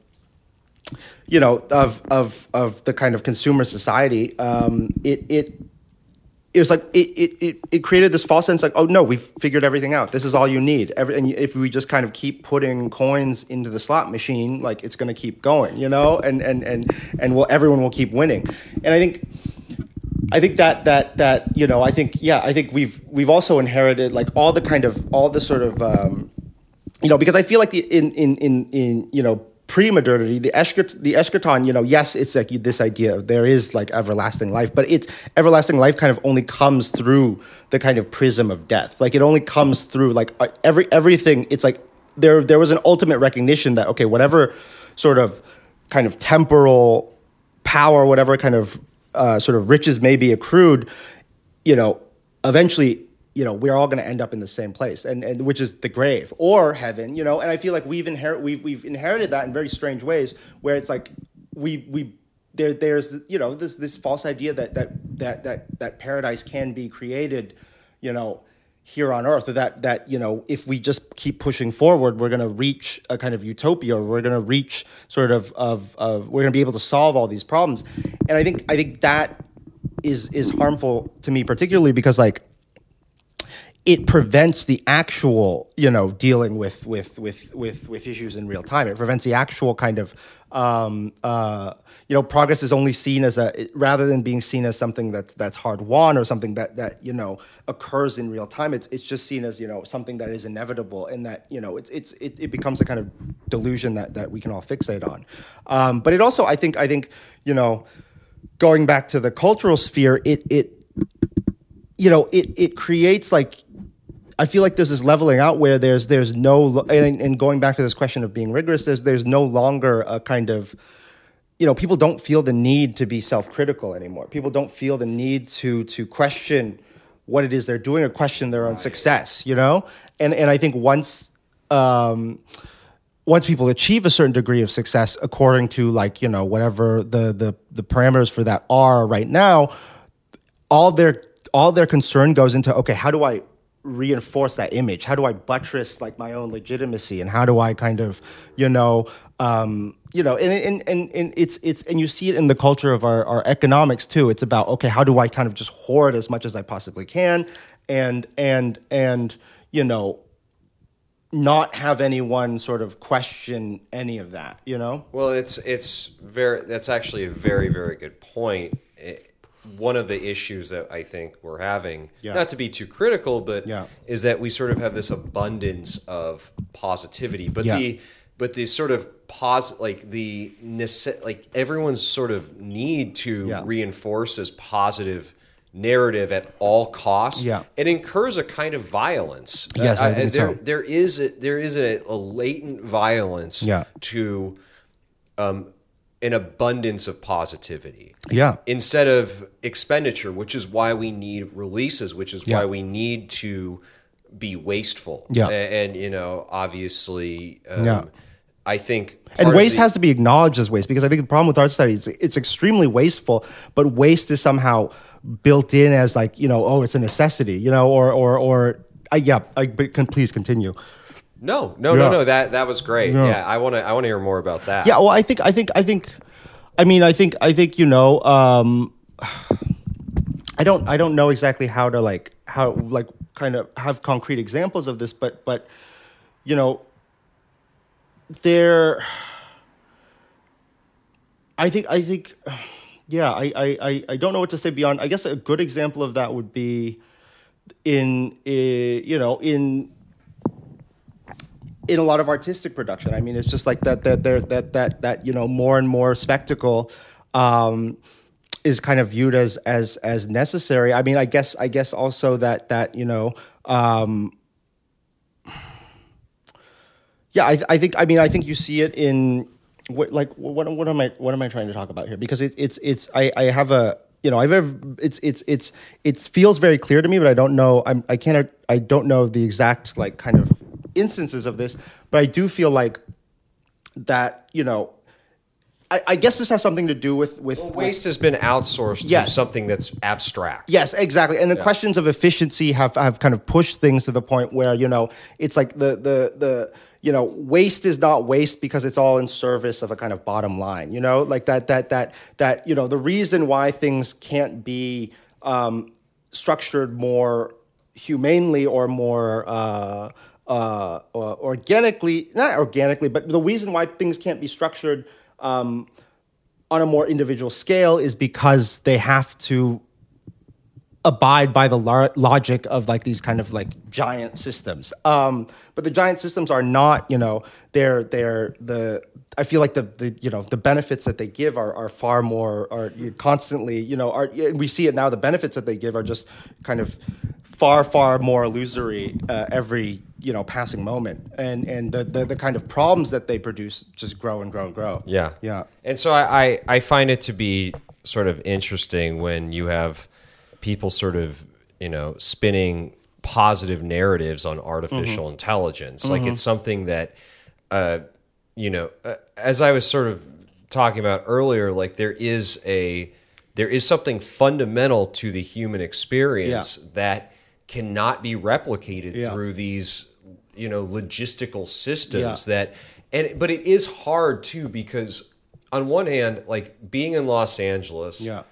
you know of of of the kind of consumer society um it it it was like it, it, it, it created this false sense like oh no we've figured everything out. This is all you need. Every, and if we just kind of keep putting coins into the slot machine like it's going to keep going you know? And and and and well everyone will keep winning. And i think I think that that that you know I think yeah I think we've we've also inherited like all the kind of all the sort of um, you know because I feel like the, in in in in you know pre-modernity the eschat the eschaton you know yes it's like this idea of there is like everlasting life but it's everlasting life kind of only comes through the kind of prism of death. Like it only comes through like uh, every everything it's like there there was an ultimate recognition that okay whatever sort of kind of temporal power whatever kind of uh, sort of riches may be accrued, you know, eventually, you know, we're all going to end up in the same place, and and which is the grave or heaven, you know. And I feel like we've inherit we've we've inherited that in very strange ways, where it's like we we there there's you know this this false idea that that that that that paradise can be created, you know here on earth or that that you know if we just keep pushing forward we're going to reach a kind of utopia or we're going to reach sort of of, of we're going to be able to solve all these problems and i think i think that is is harmful to me particularly because like it prevents the actual you know dealing with with with with with issues in real time. It prevents the actual kind of um, uh, you know progress is only seen as a rather than being seen as something that's that's hard won or something that that you know occurs in real time it's it's just seen as you know something that is inevitable and that you know it's it's it, it becomes a kind of delusion that that we can all fixate on. Um, but it also i think i think you know going back to the cultural sphere it it you know it it creates like I feel like there's this leveling out where there's there's no and, and going back to this question of being rigorous there's there's no longer a kind of you know people don't feel the need to be self-critical anymore. People don't feel the need to to question what it is they're doing or question their own success you know? And and I think once um once people achieve a certain degree of success according to like you know whatever the the the parameters for that are right now all their all their concern goes into okay how do i reinforce that image? How do i buttress like my own legitimacy? And how do i kind of you know um you know and and and, and it's it's and you see it in the culture of our, our economics too. It's about okay how do i kind of just hoard as much as i possibly can and and and you know not have anyone sort of question any of that you know? Well, it's it's very that's actually a very very good point. It- one of the issues that I think we're having, Yeah. not to be too critical, but Yeah. is that we sort of have this abundance of positivity, but Yeah. the but the sort of pos like the nece- like everyone's sort of need to reinforce this positive narrative at all costs. Yeah. it incurs a kind of violence. Yes, I think there so. there is a, there is a, a latent violence Yeah. to um, an abundance of positivity Yeah. instead of expenditure, which is why we need releases, which is Yeah. why we need to be wasteful. Yeah. A- and, you know, obviously, um, Yeah. I think, and waste the- has to be acknowledged as waste because I think the problem with art studies it's extremely wasteful, but waste is somehow built in as like you know oh it's a necessity you know or or or uh, yeah I, but can, please continue. No, no, Yeah. no, no. That that was great. Yeah. Yeah, I want to I want to hear more about that. Yeah, well, I think, I think, I think, I mean, I think, I think, you know, um, I don't, I don't know exactly how to like, how like, kind of have concrete examples of this, but, but, you know, there, I think, I think, yeah, I, I, I, I don't know what to say beyond. I guess a good example of that would be in, uh, you know, in in a lot of artistic production. I mean, it's just like that that that that that, that you know more and more spectacle um, is kind of viewed as as as necessary. I mean, I guess I guess also that that you know. Um, yeah, I, I think. I mean, I think you see it in what, like what, what am I what am I trying to talk about here? Because it, it's it's I, I have a you know I've ever, it's it's it's it feels very clear to me, but I don't know I'm I can't I don't know the exact like kind of instances of this, but I do feel like that you know. I, I guess this has something to do with with, with Waste has been outsourced to something that's abstract. Yes, exactly. And the questions of efficiency have, have kind of pushed things to the point where, you know, it's like the the the you know, waste is not waste because it's all in service of a kind of bottom line, you know? Like that that that that, you know, the reason why things can't be um, structured more humanely or more uh, uh, organically, not organically, but the reason why things can't be structured um, on a more individual scale is because they have to abide by the logic of like these kind of like giant systems. Um, but the giant systems are not, you know, they're they're the. I feel like the the you know the benefits that they give are are far more are constantly you know are we see it now the benefits that they give are just kind of far far more illusory uh, every you know passing moment and and the, the the kind of problems that they produce just grow and grow and grow. Yeah. Yeah. And so I, I, I find it to be sort of interesting when you have people sort of, you know, spinning positive narratives on artificial Mm-hmm. intelligence. Like it's something that, uh, you know, uh, as I was sort of talking about earlier, like there is a, there is something fundamental to the human experience that cannot be replicated Yeah. through these, you know, logistical systems Yeah. that and but it is hard too because on one hand like being in los angeles Yeah.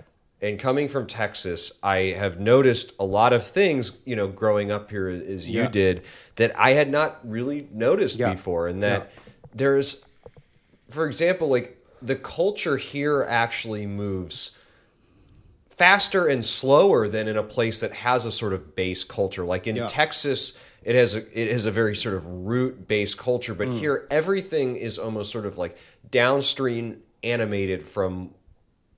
and coming from texas i have noticed a lot of things you know growing up here as you Yeah. did that i had not really noticed Yeah. before and that there's for example like the culture here actually moves faster and slower than in a place that has a sort of base culture. Like in Yeah. Texas, it has a, it has a very sort of root based culture, Mm. but here everything is almost sort of like downstream animated from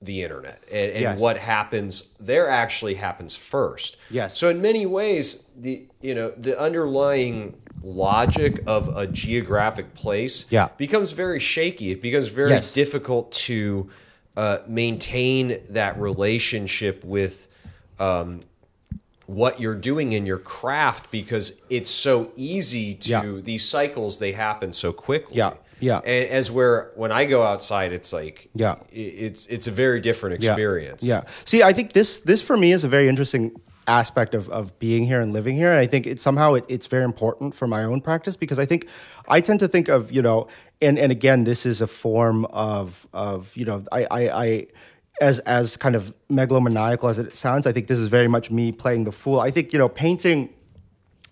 the internet, and, and Yes. what happens there actually happens first. Yes. So in many ways, the you know the underlying logic of a geographic place Yeah. becomes very shaky. It becomes very Yes. difficult to uh, maintain that relationship with um, what you're doing in your craft because it's so easy to Yeah. these cycles they happen so quickly Yeah, yeah. and as where when i go outside it's like Yeah. it's it's a very different Yeah. experience Yeah. See, I think this this for me is a very interesting aspect of, of being here and living here. And I think it somehow it, it's very important for my own practice because I think I tend to think of, you know, and, and again, this is a form of of, you know, I, I, I as as kind of megalomaniacal as it sounds, I think this is very much me playing the fool. I think, you know, painting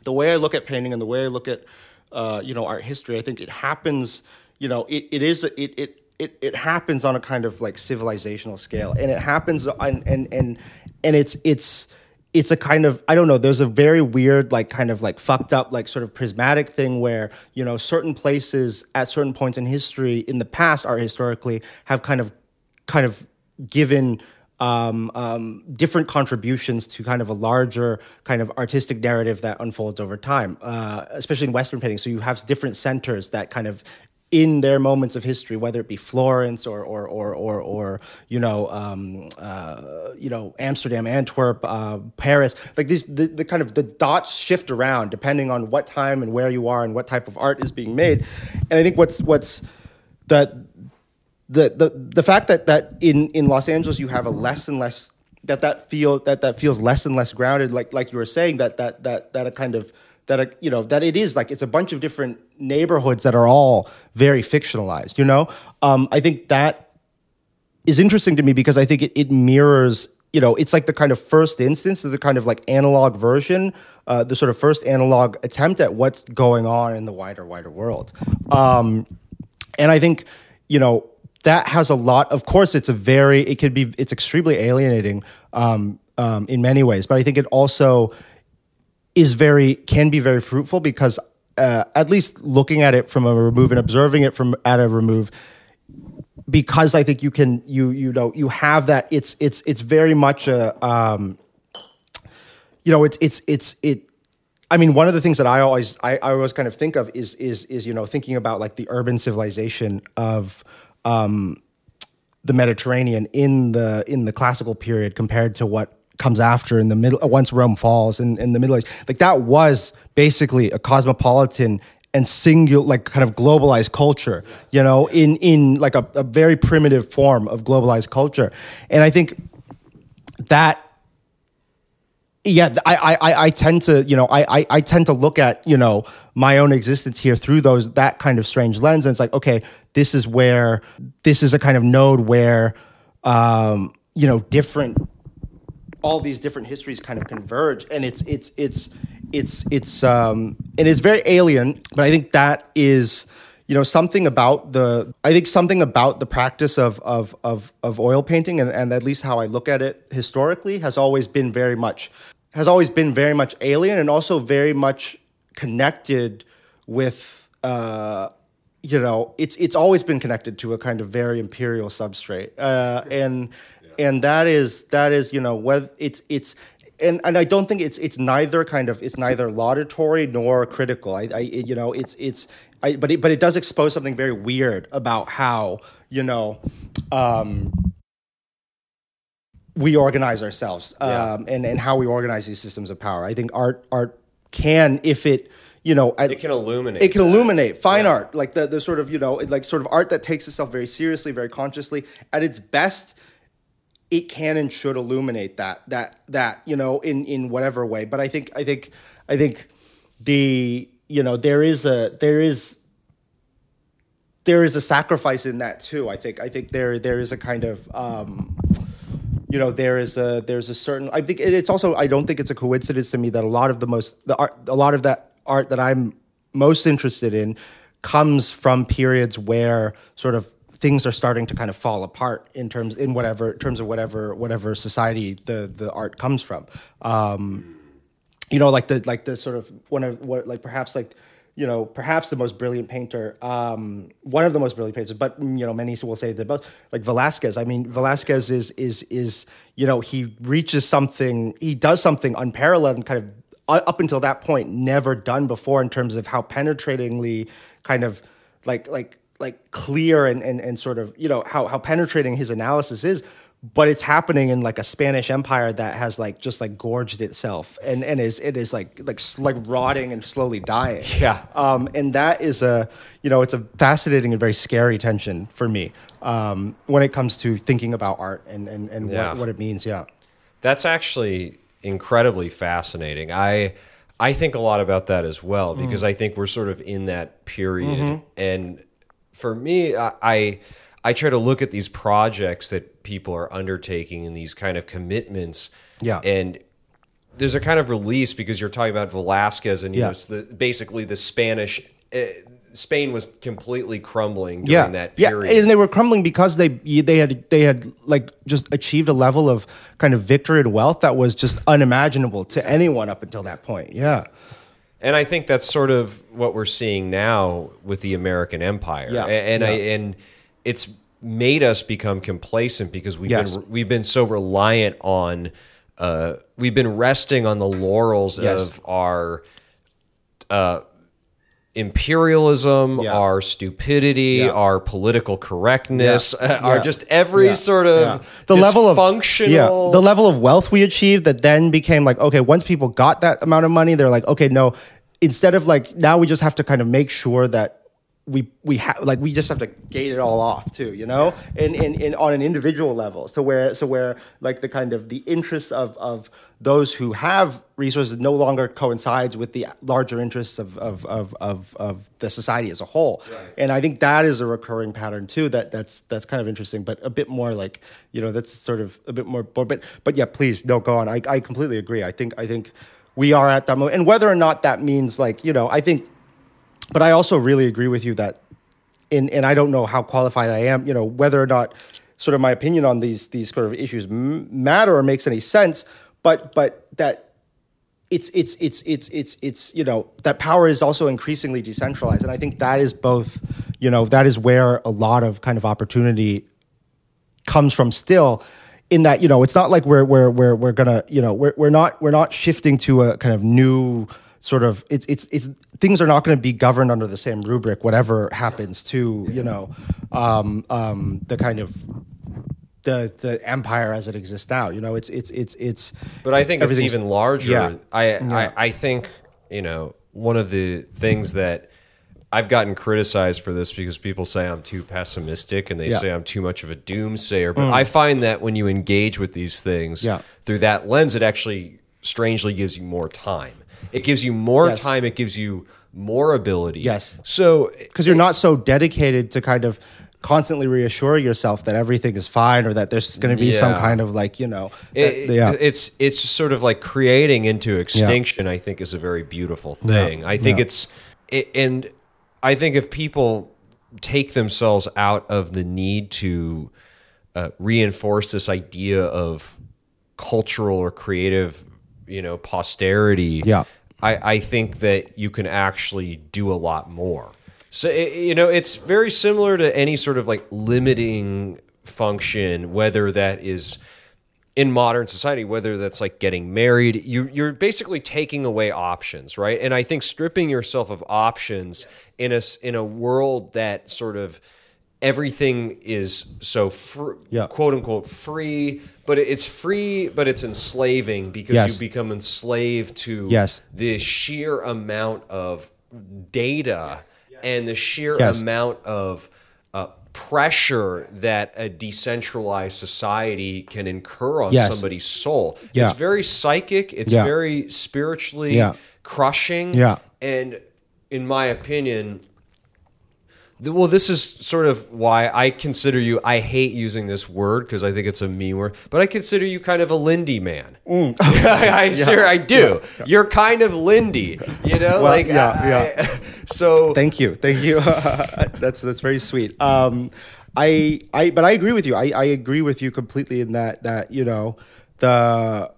the way I look at painting and the way I look at uh, you know art history, I think it happens. You know, it, it is it it it, it happens on a kind of like civilizational scale, and it happens on and and and it's it's it's a kind of I don't know. There's a very weird, like kind of like fucked up, like sort of prismatic thing where you know certain places at certain points in history in the past, are historically, have kind of kind of given um, um, different contributions to kind of a larger kind of artistic narrative that unfolds over time, uh, especially in Western painting. So you have different centers that kind of in their moments of history, whether it be Florence or or or or, or you know um, uh, you know Amsterdam, Antwerp, uh, Paris, like these the, the kind of the dots shift around depending on what time and where you are and what type of art is being made, and I think what's what's that the the the fact that that in in Los Angeles you have a less and less that that feel that that feels less and less grounded, like like you were saying that that that that a kind of that a, you know that it is like it's a bunch of different neighborhoods that are all very fictionalized you know? Um, i think that is interesting to me because i think it, it mirrors you know it's like the kind of first instance of the kind of like analog version uh, the sort of first analog attempt at what's going on in the wider wider world. Um, and i think you know that has a lot of course it's a very it could be it's extremely alienating um, um, in many ways but i think it also is very can be very fruitful because uh, at least looking at it from a remove and observing it from at a remove because I think you can you you know you have that it's it's it's very much a um, you know it's it's it's it I mean one of the things that I always I, I always kind of think of is is is you know thinking about like the urban civilization of um, the Mediterranean in the in the classical period compared to what comes after in the middle once Rome falls in, in the Middle Age. Like that was basically a cosmopolitan and singular like kind of globalized culture, you know, in in like a, a very primitive form of globalized culture. And I think that yeah, I, I, I tend to, you know, I, I, I tend to look at, you know, my own existence here through those, that kind of strange lens. And it's like, okay, this is where, this is a kind of node where, um, you know, different all these different histories kind of converge and it's it's it's it's it's um and it's very alien but i think that is you know something about the i think something about the practice of of of, of oil painting and, and at least how i look at it historically has always been very much has always been very much alien and also very much connected with uh you know it's it's always been connected to a kind of very imperial substrate uh and and that is that is you know whether it's it's and, and I don't think it's it's neither kind of it's neither laudatory nor critical. I, I you know it's it's I, but it, but it does expose something very weird about how you know um, we organize ourselves um, yeah. and and how we organize these systems of power. I think art art can if it you know it can illuminate it can that. illuminate fine yeah. art like the the sort of you know like sort of art that takes itself very seriously very consciously at its best it can and should illuminate that that that you know in in whatever way. But i think i think i think the you know there is a there is there is a sacrifice in that too. I think i think there there is a kind of um you know there is a there's a certain i think it's also i don't think it's a coincidence to me that a lot of the most the art a lot of that art that i'm most interested in comes from periods where sort of things are starting to kind of fall apart in terms in whatever terms of whatever whatever society the the art comes from. Um, you know, like the like the sort of one of what like perhaps like you know perhaps the most brilliant painter, um, one of the most brilliant painters, but you know many will say that both like Velasquez. I mean, Velasquez is is is you know he reaches something, he does something unparalleled and kind of up until that point never done before in terms of how penetratingly kind of like like like clear and, and, and sort of you know how, how penetrating his analysis is but it's happening in like a Spanish empire that has like just like gorged itself and and is it is like like like rotting and slowly dying. Yeah. Um, and that is a you know it's a fascinating and very scary tension for me um, when it comes to thinking about art and and and yeah. what, what it means. Yeah. That's actually incredibly fascinating. I I think a lot about that as well because mm. I think we're sort of in that period mm-hmm. and for me, I, I try to look at these projects that people are undertaking and these kind of commitments. Yeah. And there's a kind of release because you're talking about Velasquez and you yeah. know the, basically the Spanish uh, Spain was completely crumbling during that period. Yeah, and they were crumbling because they they had they had like just achieved a level of kind of victory and wealth that was just unimaginable to anyone up until that point. Yeah. And I think that's sort of what we're seeing now with the American empire. Yeah, And I and it's made us become complacent because we've Yes. been we've been so reliant on uh, we've been resting on the laurels Yes. of our uh, imperialism, Yeah. our stupidity, Yeah. our political correctness, Yeah. our just every sort of the level of functional the level of wealth we achieved that then became like okay once people got that amount of money they're like okay no instead of like now we just have to kind of make sure that we we have like we just have to gate it all off too you know? And, and and on an individual level. So where so where like the kind of the interests of of those who have resources no longer coincides with the larger interests of of of of, of the society as a whole. And i think that is a recurring pattern too that that's that's kind of interesting but a bit more like you know that's sort of a bit more but but yeah please no go on. I i completely agree. I think i think we are at that moment. And whether or not that means like you know i think but I also really agree with you that, in, and I don't know how qualified I am, you know, whether or not sort of my opinion on these these sort of issues matter or makes any sense, but but that it's it's it's it's it's it's you know that power is also increasingly decentralized, and I think that is both, you know, that is where a lot of kind of opportunity comes from still in that you know it's not like we're we're we're we're gonna you know we're we're not we're not shifting to a kind of new sort of it's it's it's things are not going to be governed under the same rubric whatever happens to you know um um the kind of the the empire as it exists now you know it's it's it's it's But I think it's even larger. Yeah. I, I I think you know one of the things that I've gotten criticized for this because people say I'm too pessimistic and they Yeah. Mm. say I'm too much of a doomsayer. But I find that when you engage with these things Yeah. through that lens, it actually strangely gives you more time. It gives you more Yes. time. It gives you more ability. Yes. So because you're not so dedicated to kind of constantly reassure yourself that everything is fine or that there's going to be some kind of like you know It, that- yeah it's it's sort of like creating into extinction. I think is a very beautiful thing. I think Yeah. it's it, and I think if people take themselves out of the need to uh, reinforce this idea of cultural or creative, you know, posterity. Yeah. I, I think that you can actually do a lot more. So it, you know, it's very similar to any sort of like limiting function, whether that is in modern society, whether that's like getting married, you you're basically taking away options, right? And I think stripping yourself of options in a in a world that sort of everything is so fr- Yeah. quote unquote free, but it's free, but it's enslaving because Yes. you become enslaved to Yes. the sheer amount of data and the sheer Yes. amount of uh, pressure that a decentralized society can incur on Yes. somebody's soul. Yeah. It's very psychic. It's Yeah. very spiritually Yeah. crushing. Yeah. And in my opinion, th- well, this is sort of why I consider you. I hate using this word because I think it's a mean word, but I consider you kind of a Lindy man. Mm. I, I, ser- I do. You're kind of Lindy, you know. Well, like, yeah, I- yeah. so Thank you, thank you. that's that's very sweet. Um, I I but I agree with you. I, I agree with you completely in that that you know the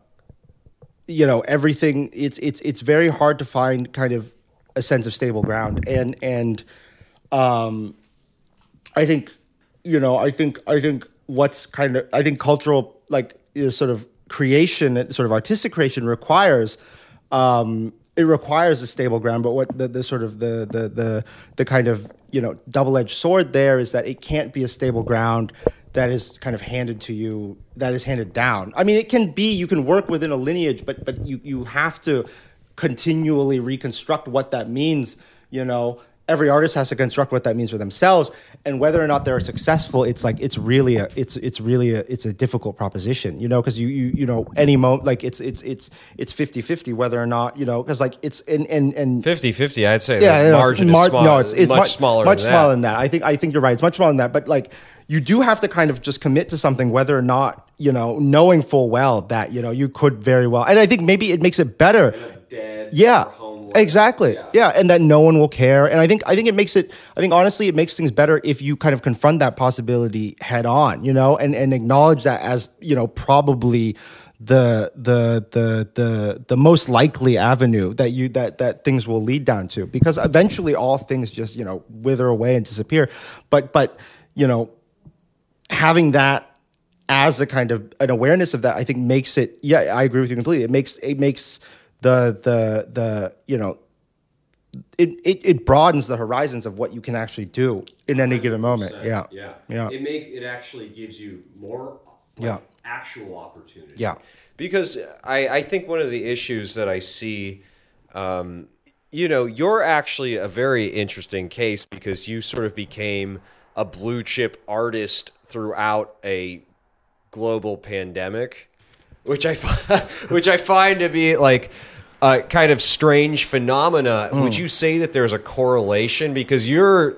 you know everything. It's it's it's very hard to find kind of a sense of stable ground and and um, I think you know I think I think what's kind of I think cultural like you know, sort of creation sort of artistic creation requires um, it requires a stable ground but what the, the sort of the, the the the kind of you know double-edged sword there is that it can't be a stable ground that is kind of handed to you that is handed down. I mean it can be you can work within a lineage but but you you have to continually reconstruct what that means you know every artist has to construct what that means for themselves and whether or not they're successful it's like it's really a it's it's really a it's a difficult proposition you know because you you you know any moment like it's it's it's it's 50 50 whether or not you know because like it's and and and 50-50, I'd say yeah, the no, margin mar- is small, no, it's, it's much, much, smaller much than smaller that. than that. I think I think you're right. It's much smaller than that. But like, you do have to kind of just commit to something, whether or not you know, knowing full well that you know you could very well. And I think maybe it makes it better dead. yeah exactly yeah. and that no one will care and i think i think it makes it i think honestly it makes things better if you kind of confront that possibility head on you know and and acknowledge that as you know probably the the the the the most likely avenue that you that that things will lead down to because eventually all things just you know wither away and disappear but but you know having that as a kind of an awareness of that, I think makes it. Yeah, I agree with you completely. It makes it makes the the the you know. It, it, it broadens the horizons of what you can actually do in any given moment. Yeah. yeah, Yeah. It make it actually gives you more like, Yeah. actual opportunity. Yeah. because I I think one of the issues that I see, um, you know, you're actually a very interesting case because you sort of became a blue chip artist throughout a global pandemic, which I fi- which I find to be like a kind of strange phenomena. Would you say that there's a correlation because you're,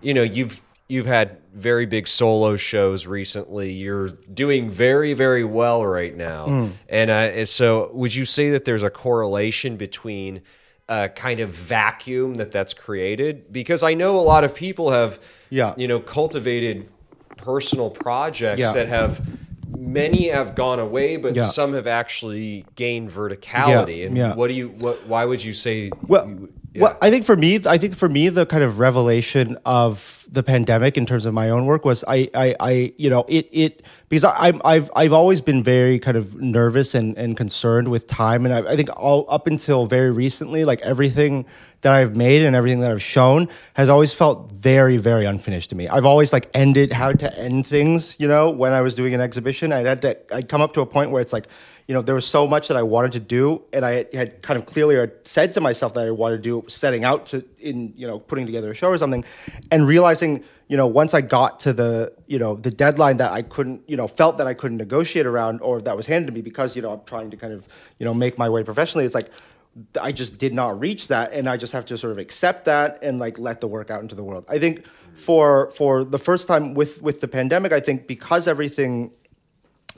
you know, you've you've had very big solo shows recently. You're doing very very well right now, and uh, and so would you say that there's a correlation between a kind of vacuum that that's created? Because I know a lot of people have, Yeah. you know, cultivated personal projects Yeah. that have many have gone away, but Yeah. some have actually gained verticality. Yeah, And yeah. what do you? What? Why would you say? Well, you- yeah. well, I think for me, I think for me, the kind of revelation of the pandemic in terms of my own work was I, I, I you know, it, it because I, I've, I've always been very kind of nervous and, and concerned with time, and I, I think all up until very recently, like everything that I've made and everything that I've shown has always felt very, very unfinished to me. I've always like ended, had to end things, you know, when I was doing an exhibition, I had to, I'd come up to a point where it's like you know, there was so much that I wanted to do, and I had kind of clearly uh, said to myself that I wanted to do, setting out to in you know putting together a show or something, and realizing you know once I got to the you know the deadline that I couldn't you know felt that I couldn't negotiate around or that was handed to me because you know I'm trying to kind of you know make my way professionally. It's like I just did not reach that, and I just have to sort of accept that and like let the work out into the world. I think for for the first time with with the pandemic, I think because everything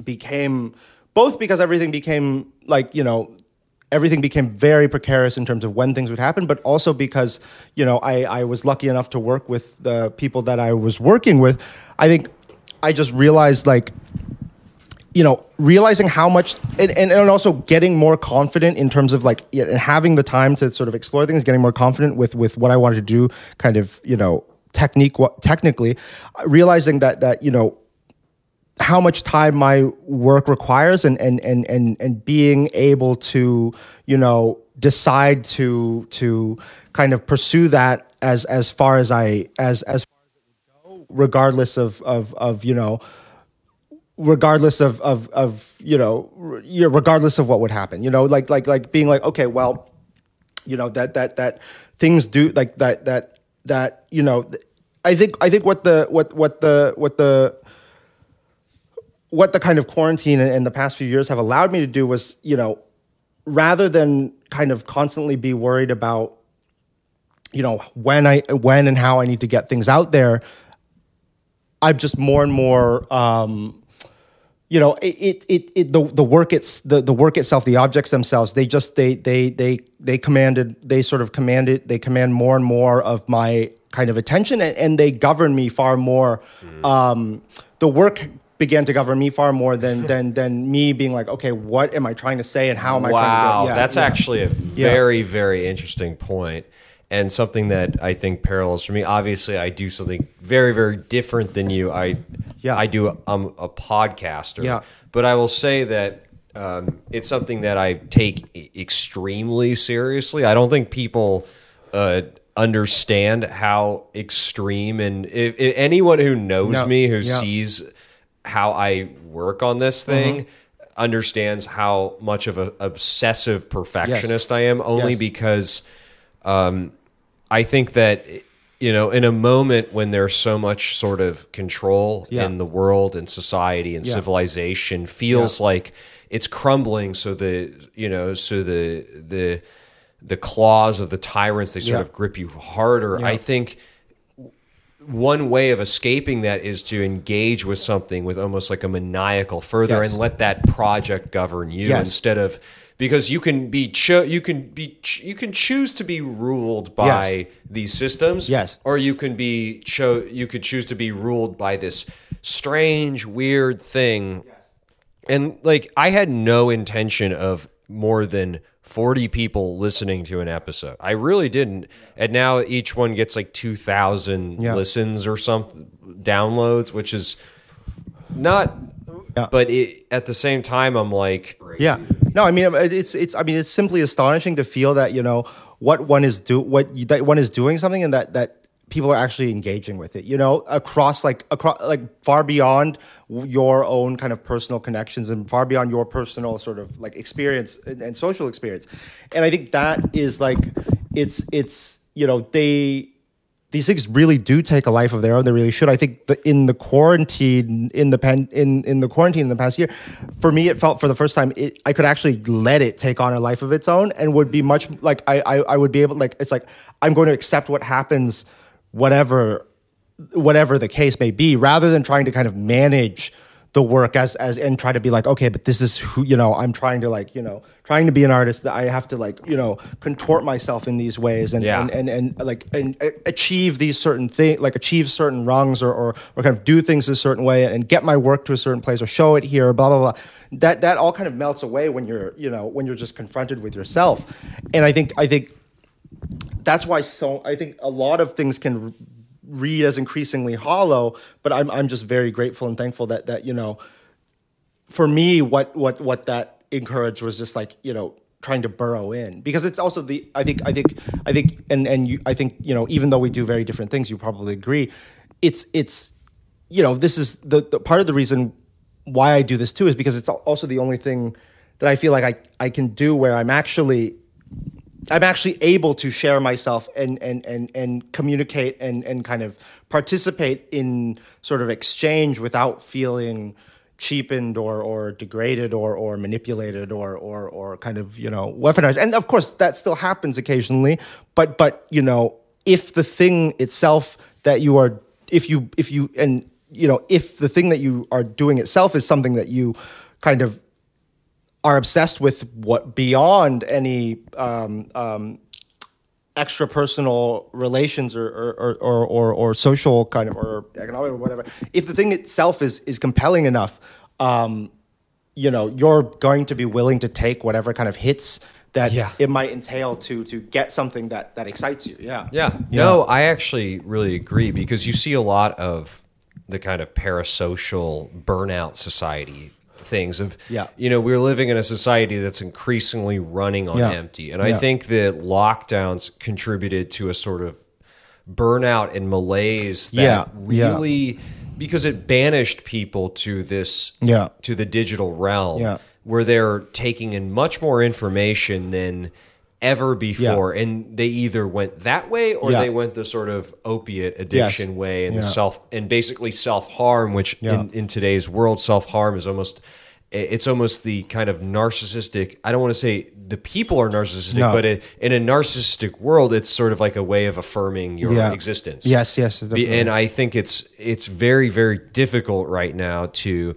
became both because everything became like you know everything became very precarious in terms of when things would happen but also because you know i, I was lucky enough to work with the people that i was working with. I think i just realized like you know realizing how much and, and, and also getting more confident in terms of like and having the time to sort of explore things getting more confident with with what i wanted to do kind of you know technique technically realizing that that you know how much time my work requires and and and and and being able to you know decide to to kind of pursue that as as far as I as as regardless of of of you know regardless of of of you know regardless of what would happen you know like like like being like okay well you know that that that things do like that that that you know i think i think what the what what the what the what the kind of quarantine in, the past few years have allowed me to do was, you know, rather than kind of constantly be worried about, you know, when I when and how I need to get things out there, I've just more and more um, you know it it, it, the, the work it's the, the work itself the objects themselves they just they they they they commanded they sort of commanded they command more and more of my kind of attention and, and they govern me far more. Um, the work began to govern me far more than than than me being like okay what am i trying to say and how am i trying to Wow, get yeah, that's yeah. actually a very, very interesting point, and something that I think parallels for me. Obviously, I do something very, very different than you. I, Yeah. I do. I'm a podcaster. Yeah. but I will say that um, it's something that I take extremely seriously. I don't think people uh, understand how extreme and if, if anyone who knows No. me who Yeah. Sees how I work on this thing understands how much of an obsessive perfectionist I am only Yes. because um, I think that you know in a moment when there's so much sort of control Yeah. in the world and society and Yeah. civilization feels like it's crumbling so the you know so the the the claws of the tyrants they sort Yeah. of grip you harder I think one way of escaping that is to engage with something with almost like a maniacal further Yes. and let that project govern you Yes. instead of because you can be cho- you can be ch- you can choose to be ruled by Yes. these systems Yes. or you can be cho- you could choose to be ruled by this strange weird thing and like I had no intention of more than 40 people listening to an episode. I really didn't. And now each one gets like 2000 Yeah. listens or something downloads, which is not Yeah. but it, at the same time I'm like Yeah. No, I mean it's it's I mean it's simply astonishing to feel that you know what one is do what you, that one is doing something and that that people are actually engaging with it. You know, across like across like far beyond your own kind of personal connections and far beyond your personal sort of like experience and, and social experience. And I think that is like it's it's you know they these things really do take a life of their own. They really should. I think the, in the quarantine, in the pen, in in the quarantine in the past year, for me, it felt for the first time it, I could actually let it take on a life of its own, and would be much like I, I I would be able like it's like I'm going to accept what happens, whatever whatever the case may be, rather than trying to kind of manage the work as as and try to be like okay but this is who you know i'm trying to like you know trying to be an artist that i have to like you know contort myself in these ways and Yeah. and, and and like and uh, achieve these certain things like achieve certain rungs or, or or kind of do things a certain way and get my work to a certain place or show it here blah blah blah that that all kind of melts away when you're you know when you're just confronted with yourself and i think i think that's why so I think a lot of things can read as increasingly hollow, but I'm I'm just very grateful and thankful that that you know for me what what what that encouraged was just like, you know, trying to burrow in. Because it's also the I think I think I think and and you I think, you know, even though we do very different things, you probably agree, it's it's you know, this is the, the part of the reason why I do this too is because it's also the only thing that I feel like I, I can do where I'm actually I'm actually able to share myself and and and and communicate and and kind of participate in sort of exchange without feeling cheapened or or degraded or or manipulated or or or kind of you know weaponized. And of course that still happens occasionally, but but you know if the thing itself that you are if you if you and you know if the thing that you are doing itself is something that you kind of are obsessed with what beyond any um, um, extra personal relations or or, or, or, or social kind of or economic or whatever. If the thing itself is is compelling enough, um, you know, you're going to be willing to take whatever kind of hits that Yeah. it might entail to to get something that that excites you. Yeah. Yeah. No, I actually really agree because you see a lot of the kind of parasocial burnout society things of Yeah. you know we're living in a society that's increasingly running on Yeah. empty and i think that lockdowns contributed to a sort of burnout and malaise that Yeah. Yeah. really because it banished people to this Yeah. to the digital realm Yeah. where they're taking in much more information than ever before and they either went that way or Yeah. they went the sort of opiate addiction Yes. way and the self and basically self-harm which Yeah. in, in today's world self-harm is almost it's almost the kind of narcissistic i don't want to say the people are narcissistic No. but it, in a narcissistic world it's sort of like a way of affirming your Yeah. existence Yes, yes, definitely. and I think it's it's very very difficult right now to